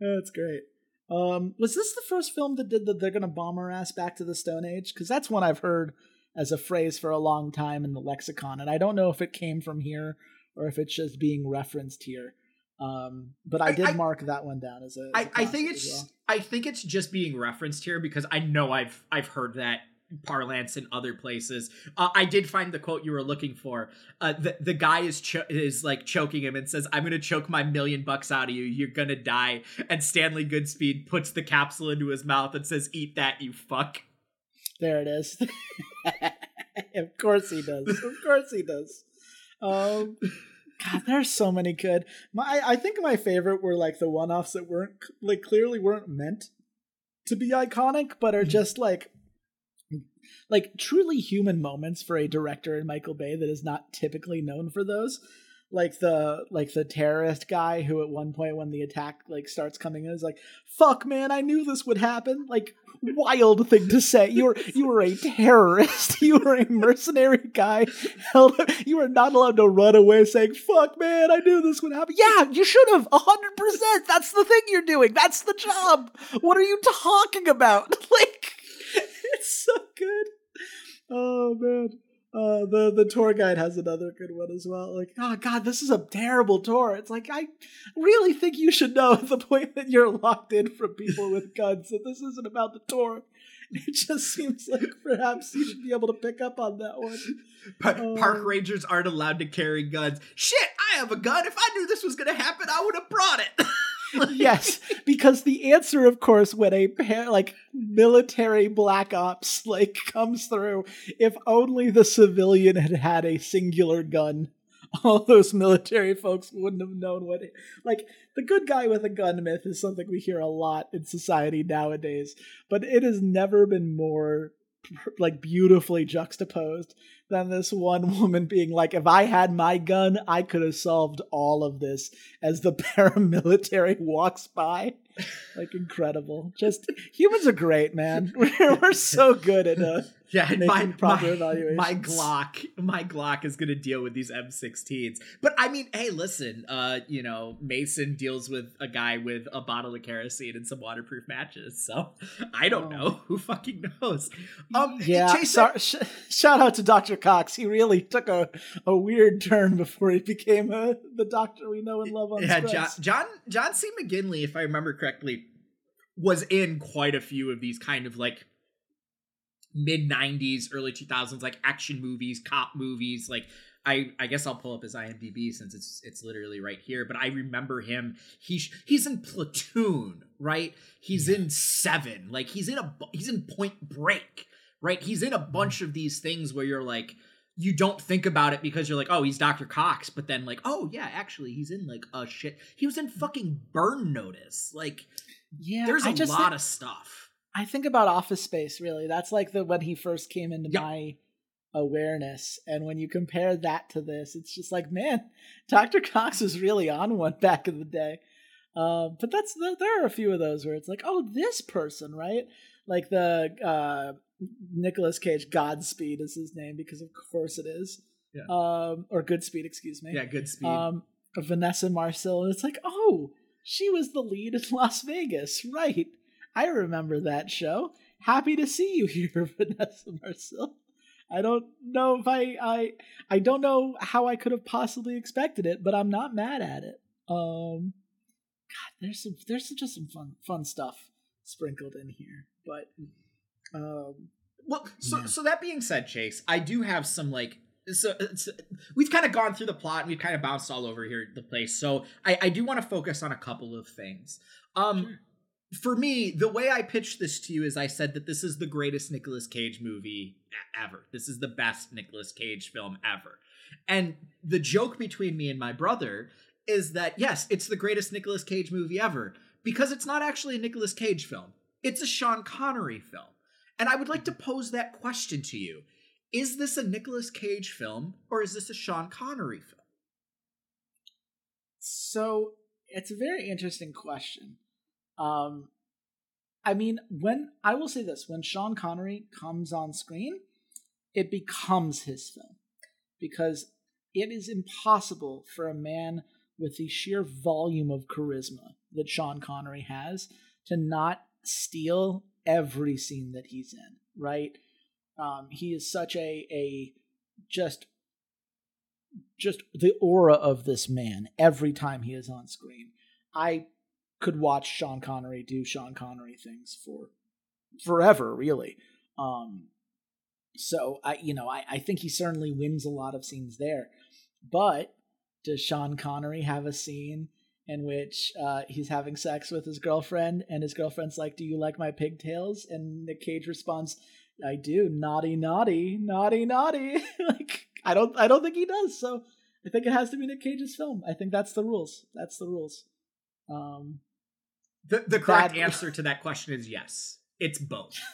that's great. Um, was this the first film that did that they're gonna bomb our ass back to the Stone Age? Because that's one I've heard as a phrase for a long time in the lexicon, and I don't know if it came from here or if it's just being referenced here. Um, but I, I did I, mark that one down as a. As a I think it's well. I think it's just being referenced here because I know I've I've heard that parlance in other places. Uh, I did find the quote you were looking for. Uh, the the guy is cho- is like choking him and says, "I'm gonna choke my million bucks out of you. You're gonna die." And Stanley Goodspeed puts the capsule into his mouth and says, "Eat that, you fuck." There it is. of course he does. Of course he does. Um, God, there's so many good. My, I think my favorite were like the one-offs that weren't like clearly weren't meant to be iconic, but are mm-hmm. just like like truly human moments for a director in Michael Bay that is not typically known for those. Like the like the terrorist guy who at one point when the attack like starts coming in is like, "Fuck, man, I knew this would happen." Like wild thing to say. You were you were a terrorist. You were a mercenary guy. You were not allowed to run away saying, "Fuck, man, I knew this would happen." Yeah, you should have. hundred percent. That's the thing you're doing. That's the job. What are you talking about? Like it's so good. Oh man. Uh, the the tour guide has another good one as well. Like, oh god, this is a terrible tour. It's like I really think you should know at the point that you're locked in from people with guns that this isn't about the tour. It just seems like perhaps you should be able to pick up on that one. Park, um, park rangers aren't allowed to carry guns. Shit, I have a gun. If I knew this was going to happen, I would have brought it. Yes, because the answer, of course, when a pair like military black ops like comes through, if only the civilian had had a singular gun all those military folks wouldn't have known what it, like the good guy with a gun myth is something we hear a lot in society nowadays but it has never been more like beautifully juxtaposed than this one woman being like if i had my gun i could have solved all of this as the paramilitary walks by like incredible just humans are great man we're, we're so good at uh yeah, making my, proper my, evaluations. my Glock, my Glock is gonna deal with these M16s. But I mean, hey, listen, uh, you know, Mason deals with a guy with a bottle of kerosene and some waterproof matches. So I don't Oh. know. Who fucking knows? Um, yeah Jason, sorry, sh- shout out to dr cox he really took a, a weird turn before he became uh the doctor we know and love on yeah, John. John John C. McGinley, if I remember correctly, was in quite a few of these kind of like mid '90s, early 2000s, like action movies, cop movies. Like I, I guess I'll pull up his IMDb since it's it's literally right here. But I remember him. He's he's in Platoon, right? He's in Seven. Like he's in a he's in Point Break, right? He's in a bunch of these things where you're like you don't think about it because you're like, oh, he's Dr. Cox, but then like, oh yeah, actually he's in like a shit. He was in fucking Burn Notice. Like, yeah there's I a lot think, of stuff. i think about office space really that's like the when he first came into Yeah. my awareness and when you compare that to this it's just like man dr cox was really on one back in the day um, but that's there are a few of those where it's like oh this person right like the uh Nicolas Cage Godspeed is his name because of course it is. Yeah. Um or Goodspeed, excuse me. Yeah, Goodspeed. Um Vanessa Marcil and it's like, "Oh, she was the lead in Las Vegas." Right. I remember that show. Happy to see you here, Vanessa Marcil. I don't know if I I I don't know how I could have possibly expected it, but I'm not mad at it. Um God, there's some there's just some fun fun stuff sprinkled in here. But um Well, so Yeah. so that being said, Chase, I do have some like so it's, we've kind of gone through the plot and we've kind of bounced all over here the place. So I, I do want to focus on a couple of things. Um Sure. for me, the way I pitched this to you is I said that this is the greatest Nicolas Cage movie ever. This is the best Nicolas Cage film ever. And the joke between me and my brother is that yes, it's the greatest Nicolas Cage movie ever because it's not actually a Nicolas Cage film. It's a Sean Connery film. And I would like to pose that question to you. Is this a Nicolas Cage film or is this a Sean Connery film? So it's a very interesting question. Um, I mean, when I will say this, when Sean Connery comes on screen, it becomes his film because it is impossible for a man with the sheer volume of charisma that Sean Connery has to not steal every scene that he's in. Right? Um, he is such a a just just the aura of this man every time he is on screen. I could watch Sean Connery do Sean Connery things for forever, really. Um, so I, you know, I, I think he certainly wins a lot of scenes there. But does Sean Connery have a scene in which uh, he's having sex with his girlfriend, and his girlfriend's like, "Do you like my pigtails?" And Nick Cage responds, "I do. Naughty, naughty, naughty, naughty." like I don't, I don't think he does. So I think it has to be Nick Cage's film. I think that's the rules. That's the rules. Um, The the correct That- answer to that question is yes. It's both.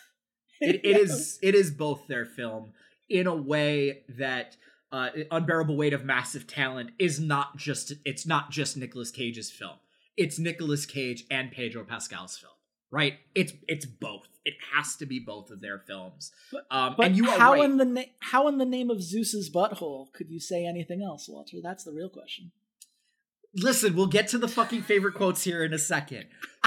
It, it is it is both their film in a way that uh, unbearable weight of massive talent is not just it's not just Nicolas Cage's film. It's Nicolas Cage and Pedro Pascal's film. Right? It's it's both. It has to be both of their films. But- Um, But and you how right. in the na- how in the name of Zeus's butthole could you say anything else, Walter? That's the real question. listen, we'll get to the fucking favorite quotes here in a second.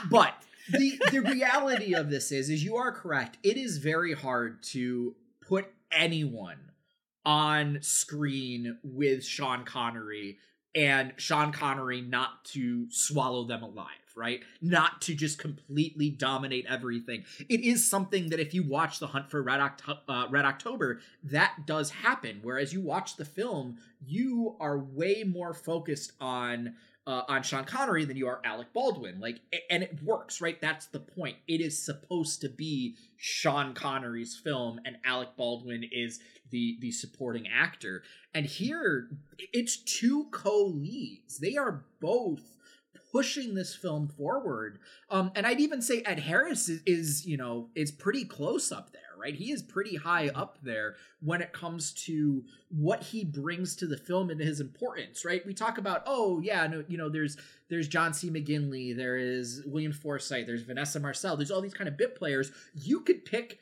But the the reality of this is is you are correct. It is very hard to put anyone on screen with Sean Connery and Sean Connery not to swallow them alive, right? Not to just completely dominate everything. It is something that if you watch The Hunt for Red, Oct- uh, Red October, that does happen. Whereas you watch the film, you are way more focused on uh, on Sean Connery than you are Alec Baldwin. Like, and it works, right? That's the point. It is supposed to be Sean Connery's film, and Alec Baldwin is the the supporting actor. And here, it's two co-leads. They are both pushing this film forward. Um, and I'd even say Ed Harris is, is, you know, is pretty close up there, right? He is pretty high up there when it comes to what he brings to the film and his importance, right? We talk about, oh yeah, no, you know, there's there's John C. McGinley, there is William Forsythe, there's Vanessa Marcil, there's all these kind of bit players. You could pick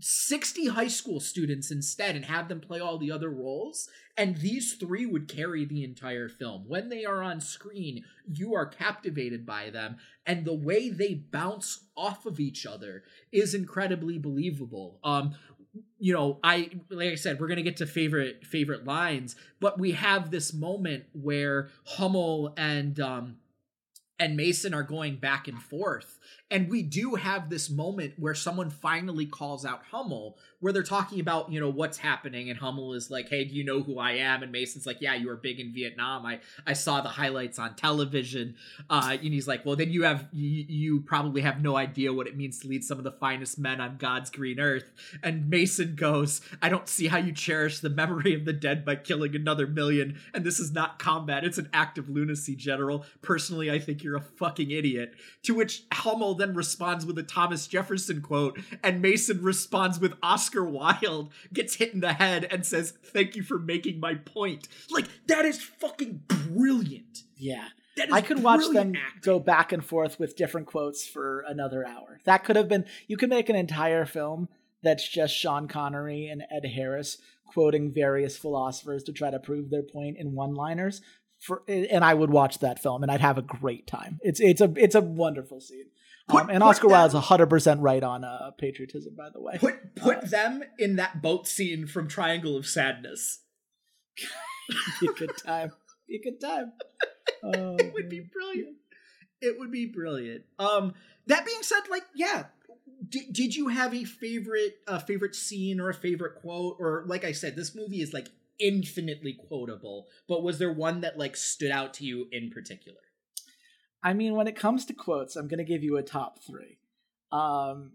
60 high school students instead and have them play all the other roles and these three would carry the entire film. When they are on screen you are captivated by them and the way they bounce off of each other is incredibly believable. Um you know i like i said we're gonna get to favorite favorite lines but we have this moment where hummel and um and mason are going back and forth and we do have this moment where someone finally calls out Hummel, where they're talking about, you know, what's happening. And Hummel is like, hey, do you know who I am? And Mason's like, yeah, you were big in Vietnam. I, I saw the highlights on television. Uh, and he's like, well, then you have, you, you probably have no idea what it means to lead some of the finest men on God's green earth. And Mason goes, I don't see how you cherish the memory of the dead by killing another million. And this is not combat. It's an act of lunacy, General. Personally, I think you're a fucking idiot. To which Hummel then responds with a Thomas Jefferson quote, and Mason responds with Oscar Wilde gets hit in the head and says, Thank you for making my point. Like, that is fucking brilliant. Yeah. I could watch them acting. go back and forth with different quotes for another hour. That could have been, you could make an entire film that's just Sean Connery and Ed Harris quoting various philosophers to try to prove their point in one liners. For, and I would watch that film and I'd have a great time. It's it's a it's a wonderful scene. Put, um, and Oscar Wilde's hundred percent right on uh, patriotism, by the way. Put put uh, them in that boat scene from Triangle of Sadness. be a good time. Be a good time. Oh, it would be brilliant. It would be brilliant. Um, that being said, like, yeah, did, did you have a favorite uh, favorite scene or a favorite quote or like I said, this movie is like infinitely quotable. But was there one that like stood out to you in particular? I mean, when it comes to quotes, I'm going to give you a top three. Um,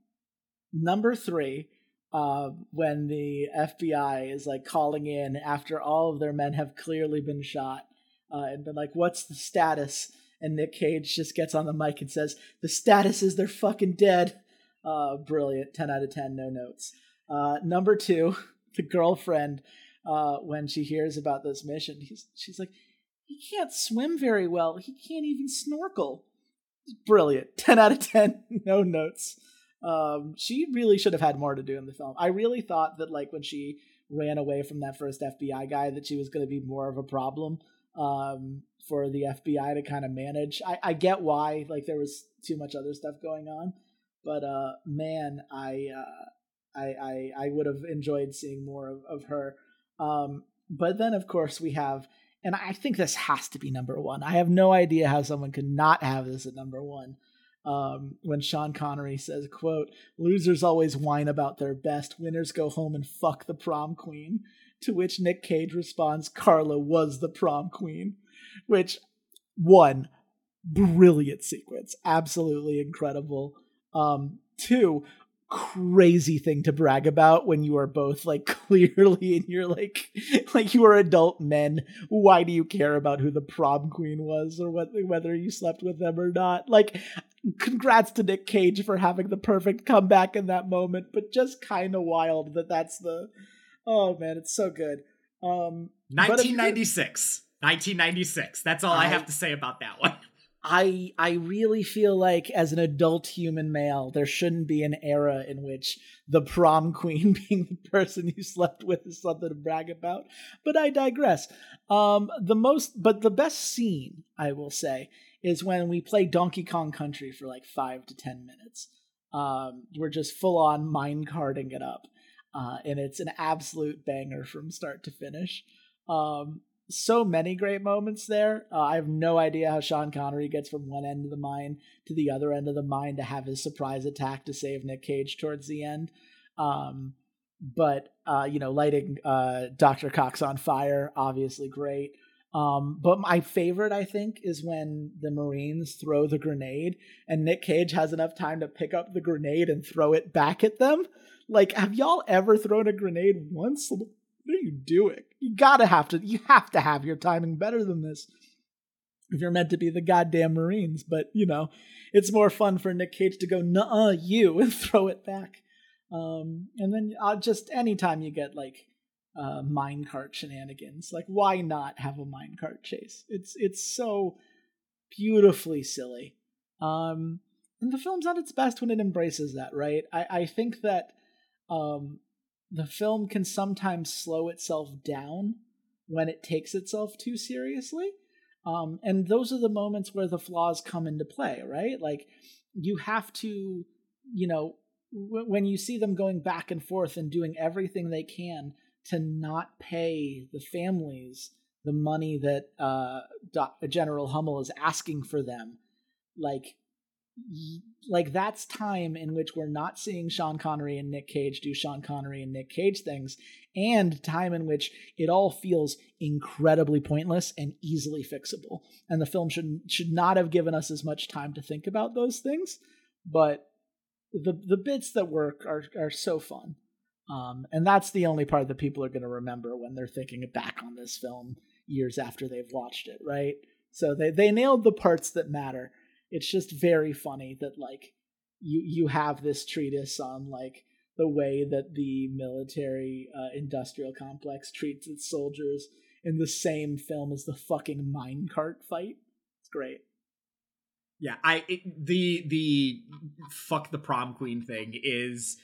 number three, uh, when the FBI is like calling in after all of their men have clearly been shot uh, and been like, "What's the status?" And Nick Cage just gets on the mic and says, "The status is they're fucking dead." Uh, brilliant, ten out of ten, no notes. Uh, number two, the girlfriend uh, when she hears about this mission, she's like, he can't swim very well. He can't even snorkel. Brilliant. 10 out of 10. No notes. Um, she really should have had more to do in the film. I really thought that, like, when she ran away from that first FBI guy, that she was going to be more of a problem um, for the FBI to kind of manage. I, I get why, like, there was too much other stuff going on, but uh, man, I, uh, I, I, I would have enjoyed seeing more of, of her. Um, but then, of course, we have and I think this has to be number one. I have no idea how someone could not have this at number one. Um, when Sean Connery says, "quote Losers always whine about their best. Winners go home and fuck the prom queen." To which Nick Cage responds, "Carla was the prom queen," which one brilliant sequence, absolutely incredible. Um, two, crazy thing to brag about when you are both like clearly and you're like like you are adult men. Why do you care about who the prom queen was or what, whether you slept with them or not? Like congrats to nick cage for having the perfect comeback in that moment but just kind of wild that that's the oh man it's so good. Um 1996 1996 that's all I, I have to say about that one I I really feel like as an adult human male, there shouldn't be an era in which the prom queen being the person you slept with is something to brag about. But I digress. Um, the most, but the best scene I will say is when we play Donkey Kong Country for like five to ten minutes. Um, we're just full on mine carting it up, uh, and it's an absolute banger from start to finish. Um, so many great moments there. Uh, I have no idea how Sean Connery gets from one end of the mine to the other end of the mine to have his surprise attack to save Nick Cage towards the end. Um, but uh, you know, lighting uh, Doctor Cox on fire, obviously great. Um, but my favorite, I think, is when the Marines throw the grenade and Nick Cage has enough time to pick up the grenade and throw it back at them. Like, have y'all ever thrown a grenade once? What are you doing? You gotta have to, you have to have your timing better than this if you're meant to be the goddamn Marines. But, you know, it's more fun for Nick Cage to go, nuh you, and throw it back. Um, and then uh, just anytime you get like uh, minecart shenanigans. Like, why not have a minecart chase? It's it's so beautifully silly. Um, and the film's at its best when it embraces that, right? I, I think that um, the film can sometimes slow itself down when it takes itself too seriously. Um, and those are the moments where the flaws come into play, right? Like, you have to, you know, w- when you see them going back and forth and doing everything they can to not pay the families the money that uh, General Hummel is asking for them. Like, like that's time in which we're not seeing Sean Connery and Nick Cage do Sean Connery and Nick Cage things, and time in which it all feels incredibly pointless and easily fixable. And the film should should not have given us as much time to think about those things, but the the bits that work are are so fun. Um, and that's the only part that people are going to remember when they're thinking back on this film years after they've watched it, right? So they, they nailed the parts that matter. It's just very funny that like you you have this treatise on like the way that the military uh, industrial complex treats its soldiers in the same film as the fucking minecart fight. It's great. Yeah, I it, the the fuck the prom queen thing is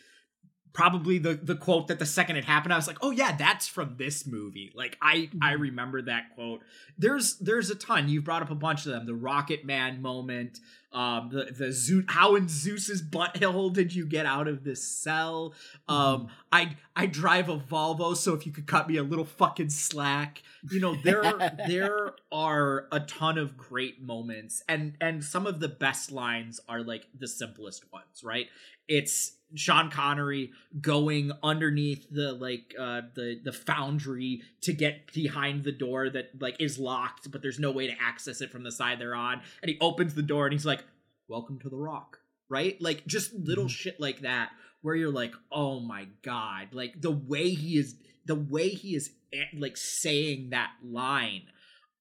probably the the quote that the second it happened i was like oh yeah that's from this movie. Like i i mm-hmm. remember that quote. There's there's a ton. You've brought up a bunch of them. The rocket man moment um the the Zeus, how in zeus's butthole did you get out of this cell? Um mm-hmm. i i drive a volvo so if you could cut me a little fucking slack. You know there there are a ton of great moments and and some of the best lines are like the simplest ones right? It's Sean Connery going underneath the like uh the the foundry to get behind the door that like is locked but there's no way to access it from the side they're on and he opens the door and he's like welcome to the rock right like just little mm-hmm. shit like that where you're like oh my god like the way he is the way he is eh, like saying that line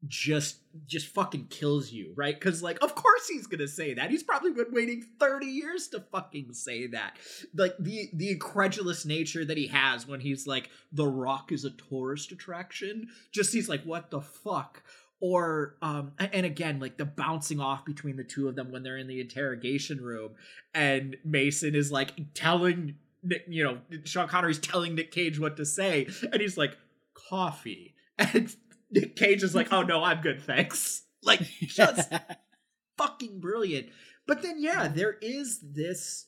just just fucking kills you, right? Because like, of course he's gonna say that. He's probably been waiting thirty years to fucking say that. Like the the incredulous nature that he has when he's like, "The Rock is a tourist attraction." Just he's like, "What the fuck." Or um, and again, like the bouncing off between the two of them when they're in the interrogation room, and Mason is like telling Nick, you know, Sean Connery's telling Nick Cage what to say, and he's like, "Coffee." And Nick Cage is like, oh no, I'm good, thanks. Like, just fucking brilliant. But then, yeah, there is this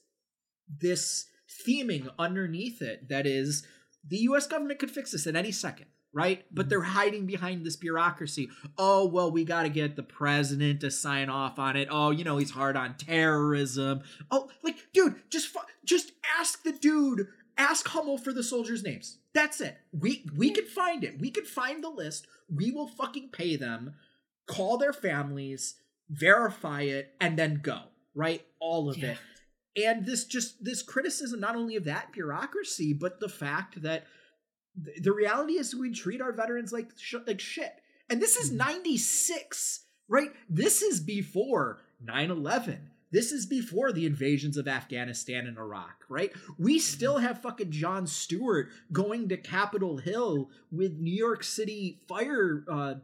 this theming underneath it that is the U.S. government could fix this at any second, right? But mm-hmm. they're hiding behind this bureaucracy. Oh well, we got to get the president to sign off on it. Oh, you know he's hard on terrorism. Oh, like, dude, just just ask the dude ask Hummel for the soldiers' names. That's it. We we can find it. We can find the list. We will fucking pay them, call their families, verify it, and then go. Right? All of yeah. it. And this just this criticism not only of that bureaucracy, but the fact that th- the reality is we treat our veterans like sh- like shit. And this is mm-hmm. 96, right? This is before 9/11 this is before the invasions of Afghanistan and Iraq, right? We still have fucking Jon Stewart going to Capitol Hill with New York City fire uh,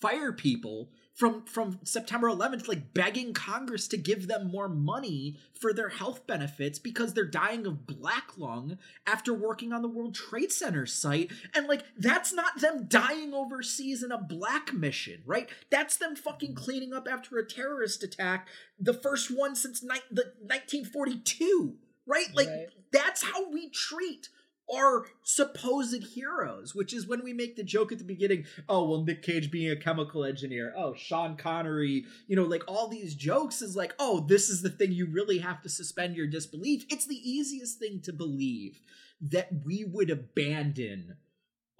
fire people from from September 11th like begging Congress to give them more money for their health benefits because they're dying of black lung after working on the World Trade Center site and like that's not them dying overseas in a black mission, right? That's them fucking cleaning up after a terrorist attack, the first one since ni- the 1942, right? Like right. that's how we treat are supposed heroes, which is when we make the joke at the beginning, oh, well, Nick Cage being a chemical engineer, oh, Sean Connery, you know, like all these jokes is like, oh, this is the thing you really have to suspend your disbelief. It's the easiest thing to believe that we would abandon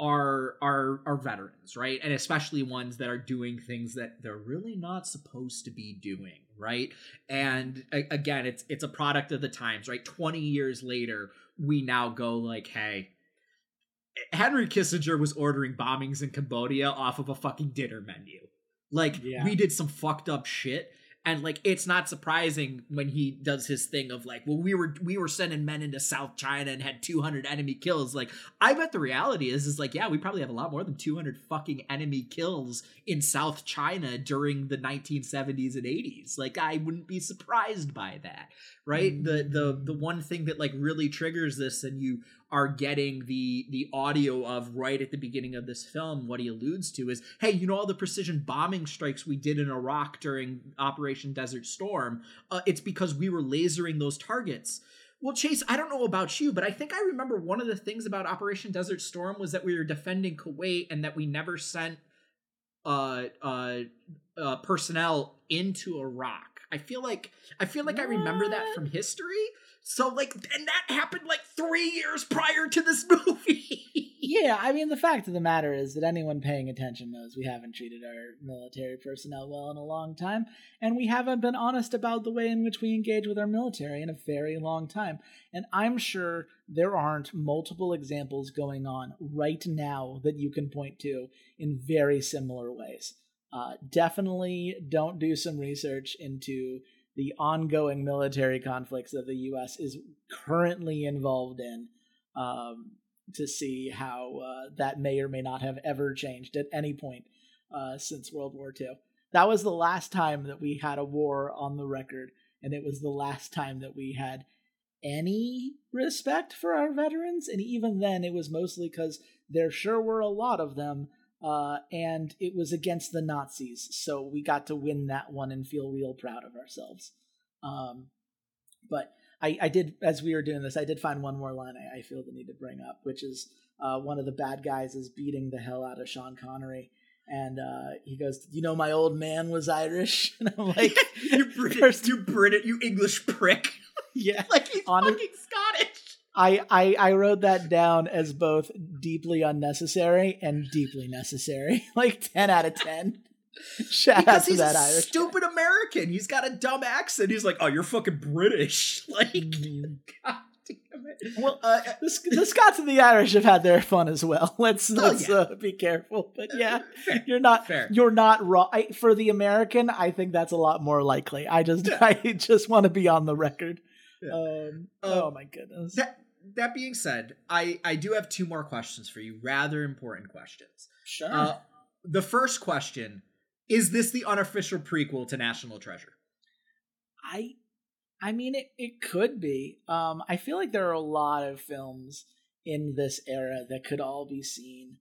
are are are veterans, right? And especially ones that are doing things that they're really not supposed to be doing, right? And again, it's it's a product of the times, right? 20 years later, we now go like, "Hey, Henry Kissinger was ordering bombings in Cambodia off of a fucking dinner menu. Like yeah. we did some fucked up shit and like it's not surprising when he does his thing of like well we were we were sending men into south china and had 200 enemy kills. Like i bet the reality is is like yeah we probably have a lot more than 200 fucking enemy kills in south china during the 1970s and 80s like i wouldn't be surprised by that right? Mm-hmm. the the the one thing that like really triggers this and you are getting the the audio of right at the beginning of this film what he alludes to is hey you know all the precision bombing strikes we did in iraq during operation desert storm? Uh, it's because we were lasering those targets. Well chase i don't know about you but i think i remember one of the things about operation desert storm was that we were defending kuwait and that we never sent uh uh, uh personnel into iraq i feel like i feel like what? i remember that from history so like, and that happened like three years prior to this movie. yeah, I mean, the fact of the matter is that anyone paying attention knows we haven't treated our military personnel well in a long time, and we haven't been honest about the way in which we engage with our military in a very long time. And I'm sure there aren't multiple examples going on right now that you can point to in very similar ways. Uh, definitely don't do some research into the ongoing military conflicts that the U.S. is currently involved in um, to see how uh, that may or may not have ever changed at any point uh, since World War II. That was the last time that we had a war on the record, and it was the last time that we had any respect for our veterans. And even then, it was mostly because there sure were a lot of them. Uh, and it was against the Nazis, so we got to win that one and feel real proud of ourselves. Um, but I, I did, as we were doing this, I did find one more line I, I feel the need to bring up, which is uh, one of the bad guys is beating the hell out of Sean Connery, and uh, he goes, "You know, my old man was Irish," and I'm like, "You British, you British, you English prick." Yeah, like he's fucking Scottish. I, I I wrote that down as both deeply unnecessary and deeply necessary. like ten out of ten. Shout because he's that a Irish stupid guy. American. He's got a dumb accent. He's like, "Oh, you're fucking British." Like, mm-hmm. God damn it. Well, uh, the, the Scots and the Irish have had their fun as well. Let's oh, let's yeah. uh, be careful. But yeah, Fair. you're not Fair. you're not wrong. I, for the American, I think that's a lot more likely. I just yeah. I just want to be on the record. Yeah. Um, um, oh my goodness. That, that being said, I I do have two more questions for you. Rather important questions. Sure. Uh, the first question is this the unofficial prequel to National Treasure? I I mean it it could be. Um I feel like there are a lot of films in this era that could all be seen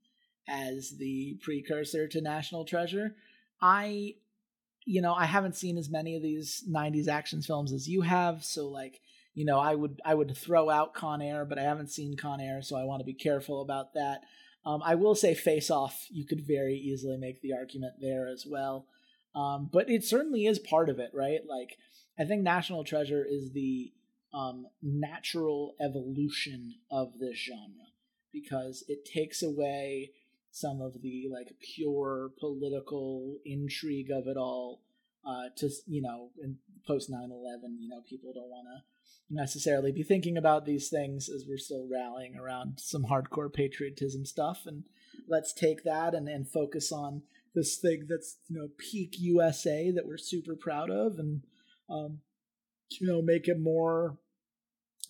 as the precursor to National Treasure. I you know, I haven't seen as many of these 90s action films as you have, so like, you know, I would I would throw out Con Air, but I haven't seen Con Air, so I want to be careful about that. Um, I will say Face Off, you could very easily make the argument there as well. Um, but it certainly is part of it, right? Like, I think National Treasure is the um, natural evolution of this genre because it takes away some of the like pure political intrigue of it all uh, to you know in post 9-11 you know people don't want to necessarily be thinking about these things as we're still rallying around some hardcore patriotism stuff. And let's take that and, and focus on this thing that's you know peak usa that we're super proud of and um, you know make it more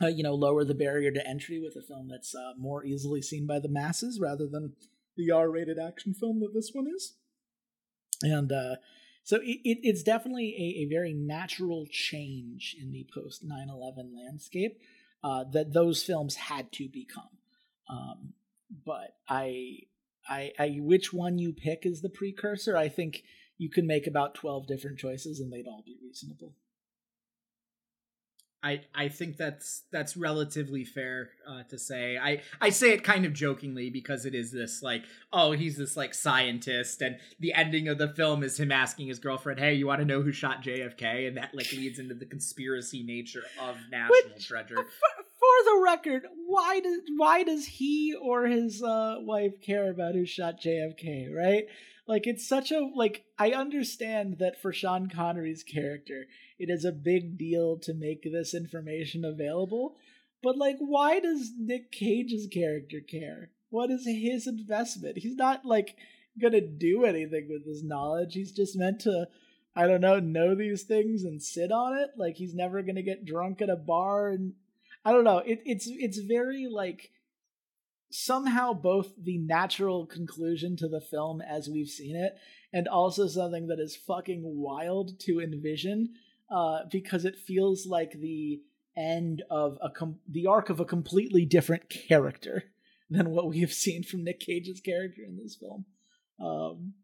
uh, you know lower the barrier to entry with a film that's uh, more easily seen by the masses rather than the r-rated action film that this one is. And uh, so it, it, it's definitely a, a, very natural change in the post 9-11 landscape uh, that those films had to become. Um, but I, I i which one you pick as the precursor? I think you can make about 12 different choices and they'd all be reasonable I I think that's that's relatively fair uh, to say. I I say it kind of jokingly because it is this like oh he's this like scientist and the ending of the film is him asking his girlfriend hey you want to know who shot JFK and that like leads into the conspiracy nature of National Which, Treasure. The record, why does why does he or his uh, wife care about who shot JFK? Right? Like it's such a like I understand that for Sean Connery's character, it is a big deal to make this information available. But like, why does Nic Cage's character care? What is his investment? He's not like gonna do anything with his knowledge. He's just meant to, I don't know, know these things and sit on it. Like he's never gonna get drunk at a bar and I don't know. It, it's it's very like somehow both the natural conclusion to the film as we've seen it and also something that is fucking wild to envision uh, because it feels like the end of a com- the arc of a completely different character than what we have seen from Nic Cage's character in this film. Um,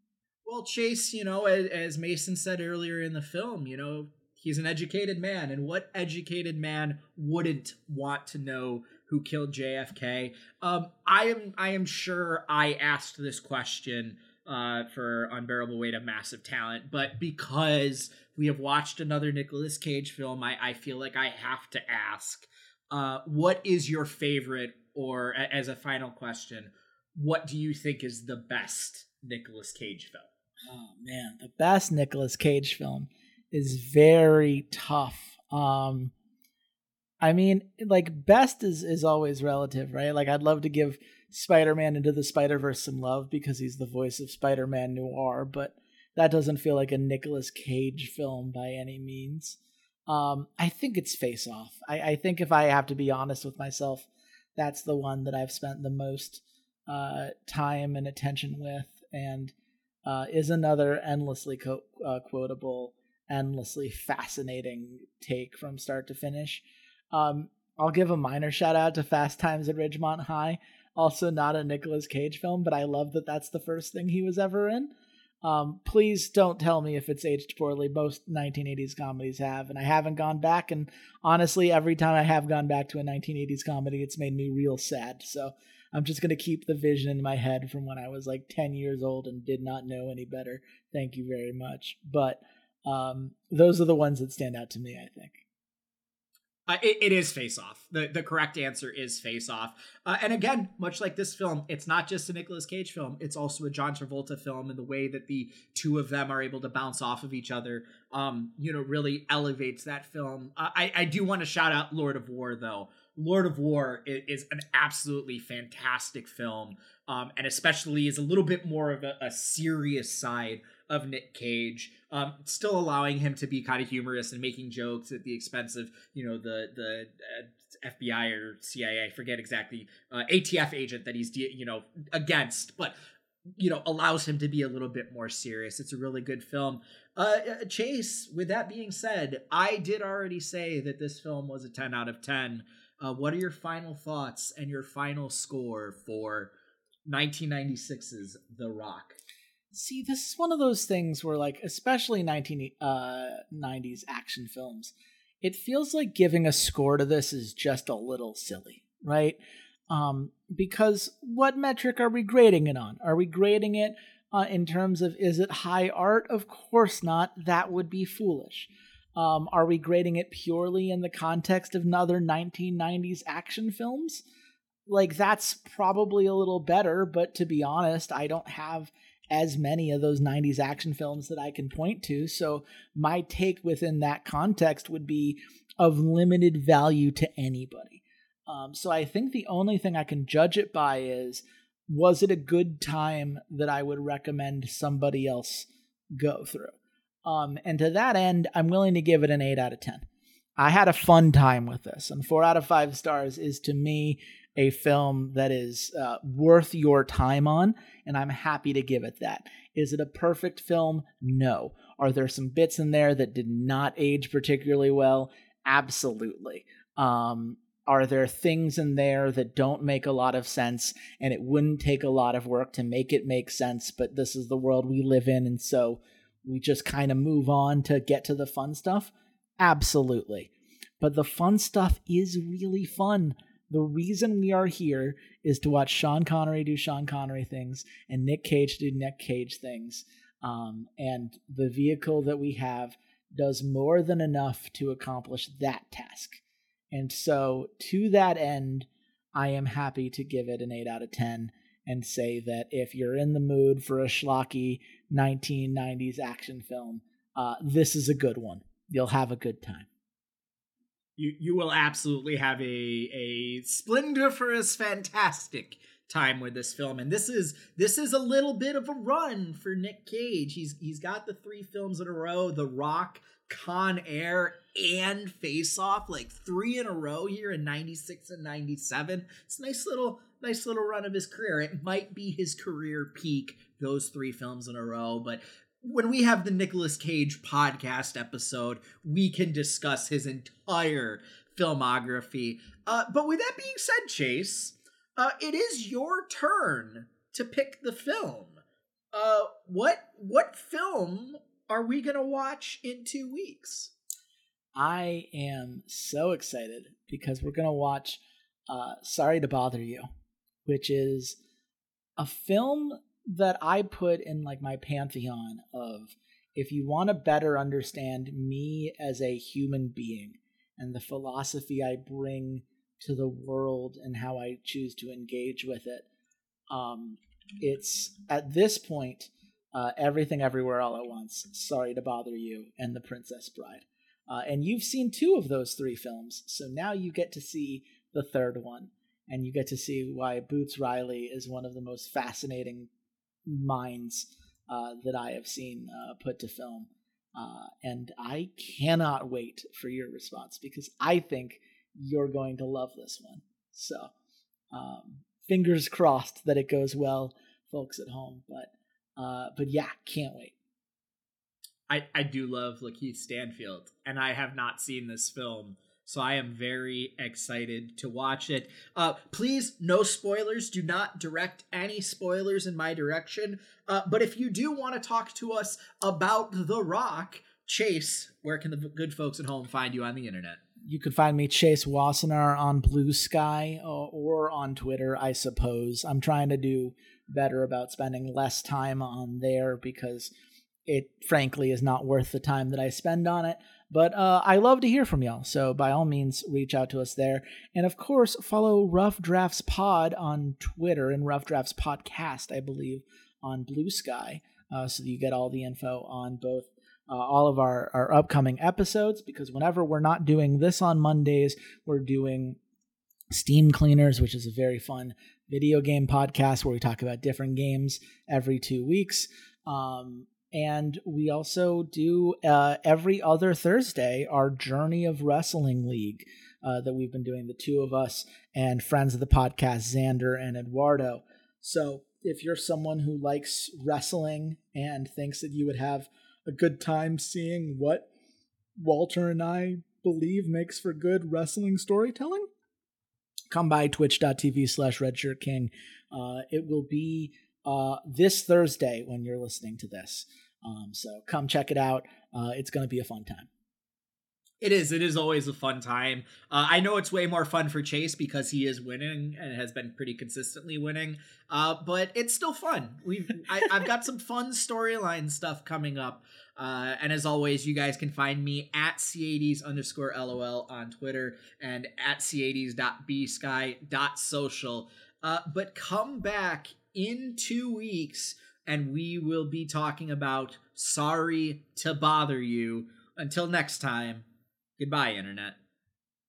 well, Chase, you know, as, as Mason said earlier in the film, you know, he's an educated man, and what educated man wouldn't want to know who killed JFK? Um, I am, I am sure I asked this question uh, for unbearable weight of massive talent, but because we have watched another Nicolas Cage film, I, I feel like I have to ask, uh, what is your favorite, or as a final question, what do you think is the best Nicolas Cage film? Oh man, the best Nicolas Cage film is very tough. Um, I mean, like best is is always relative, right? Like I'd love to give Spider-Man into the Spider-Verse some love because he's the voice of Spider-Man noir, but that doesn't feel like a Nicolas Cage film by any means. Um, I think it's Face Off. I, I, think if I have to be honest with myself, that's the one that I've spent the most uh, time and attention with, and uh, is another endlessly co- uh, quotable, endlessly fascinating take from start to finish. Um, I'll give a minor shout out to Fast Times at Ridgemont High. Also, not a Nicolas Cage film, but I love that that's the first thing he was ever in. Um, please don't tell me if it's aged poorly. Most 1980s comedies have, and I haven't gone back. And honestly, every time I have gone back to a 1980s comedy, it's made me real sad. So I'm just gonna keep the vision in my head from when I was like 10 years old and did not know any better. Thank you very much. But um, those are the ones that stand out to me. I think. Uh, it, it is Face Off. The the correct answer is Face Off. Uh, and again, much like this film, it's not just a Nicolas Cage film. It's also a John Travolta film, and the way that the two of them are able to bounce off of each other, um, you know, really elevates that film. Uh, I I do want to shout out Lord of War though. Lord of War is, is an absolutely fantastic film, um, and especially is a little bit more of a, a serious side of Nic Cage, um, still allowing him to be kind of humorous and making jokes at the expense of you know the the uh, FBI or CIA, I forget exactly, uh, ATF agent that he's de- you know against, but you know allows him to be a little bit more serious. It's a really good film. Uh, uh Chase, with that being said, I did already say that this film was a ten out of ten. Uh, what are your final thoughts and your final score for 1996's The Rock? See, this is one of those things where, like, especially 1990s uh, action films, it feels like giving a score to this is just a little silly, right? Um, because what metric are we grading it on? Are we grading it uh, in terms of is it high art? Of course not. That would be foolish. Um, are we grading it purely in the context of another 1990s action films? Like, that's probably a little better, but to be honest, I don't have as many of those 90s action films that I can point to. So my take within that context would be of limited value to anybody. Um, so I think the only thing I can judge it by is was it a good time that I would recommend somebody else go through? Um, and to that end, I'm willing to give it an 8 out of 10. I had a fun time with this, and 4 out of 5 stars is to me a film that is uh, worth your time on, and I'm happy to give it that. Is it a perfect film? No. Are there some bits in there that did not age particularly well? Absolutely. Um, are there things in there that don't make a lot of sense and it wouldn't take a lot of work to make it make sense, but this is the world we live in, and so we just kind of move on to get to the fun stuff? Absolutely. But the fun stuff is really fun. The reason we are here is to watch Sean Connery do Sean Connery things and Nic Cage do Nic Cage things. Um, and the vehicle that we have does more than enough to accomplish that task. And so, to that end, I am happy to give it an 8 out of 10 and say that if you're in the mood for a schlocky 1990s action film, uh, this is a good one. You'll have a good time. You you will absolutely have a a splendiferous, fantastic time with this film and this is this is a little bit of a run for Nic Cage. He's he's got the three films in a row, The Rock, Con Air and Face Off, like three in a row here in 96 and 97. It's a nice little nice little run of his career. It might be his career peak those three films in a row, but when we have the Nicolas Cage podcast episode, we can discuss his entire filmography. Uh, but with that being said, Chase, uh, it is your turn to pick the film. Uh, what what film are we gonna watch in two weeks? I am so excited because we're gonna watch uh, "Sorry to Bother You," which is a film that I put in like my pantheon of if you want to better understand me as a human being and the philosophy I bring to the world and how I choose to engage with it. Um, it's at this point uh, everything everywhere all at once. Sorry to bother you, and The Princess Bride. Uh, and you've seen two of those three films, so now you get to see the third one, and you get to see why Boots Riley is one of the most fascinating minds uh, that I have seen uh, put to film. Uh, and I cannot wait for your response because I think you're going to love this one. So, um, fingers crossed that it goes well, folks at home. But, uh, but yeah, can't wait. I I do love Lakeith Stanfield, and I have not seen this film, so I am very excited to watch it. Uh, please, no spoilers. Do not direct any spoilers in my direction. Uh, but if you do want to talk to us about The Rock, Chase, where can the good folks at home find you on the internet? you could find me Chase Wassenar on Bluesky uh, or on Twitter, I suppose. I'm trying to do better about spending less time on there because it frankly is not worth the time that I spend on it. But uh, I love to hear from y'all, so by all means, reach out to us there. And of course, follow Rough Drafts Pod on Twitter and Rough Drafts Podcast, I believe, on Bluesky, uh, so that you get all the info on both uh, all of our, our upcoming episodes because whenever we're not doing this on Mondays, we're doing Steam Cleaners, which is a very fun video game podcast where we talk about different games every two weeks. Um, and we also do uh, every other Thursday our Journey of Wrestling League uh, that we've been doing, the two of us and friends of the podcast, Xander and Eduardo. So if you're someone who likes wrestling and thinks that you would have a good time seeing what Walter and I believe makes for good wrestling storytelling, come by twitch.tv slash redshirtking. Uh, it will be uh, this Thursday when you're listening to this. Um, so come check it out. Uh, it's going to be a fun time. It is. It is always a fun time. Uh, I know it's way more fun for Chase because he is winning and has been pretty consistently winning. Uh, but it's still fun. We've I, have got some fun storyline stuff coming up. Uh, and as always, you guys can find me at c80s underscore lol on Twitter and at c80s.bsky.social. Uh, but come back in two weeks and we will be talking about Sorry to Bother You. Until next time. Goodbye, Internet.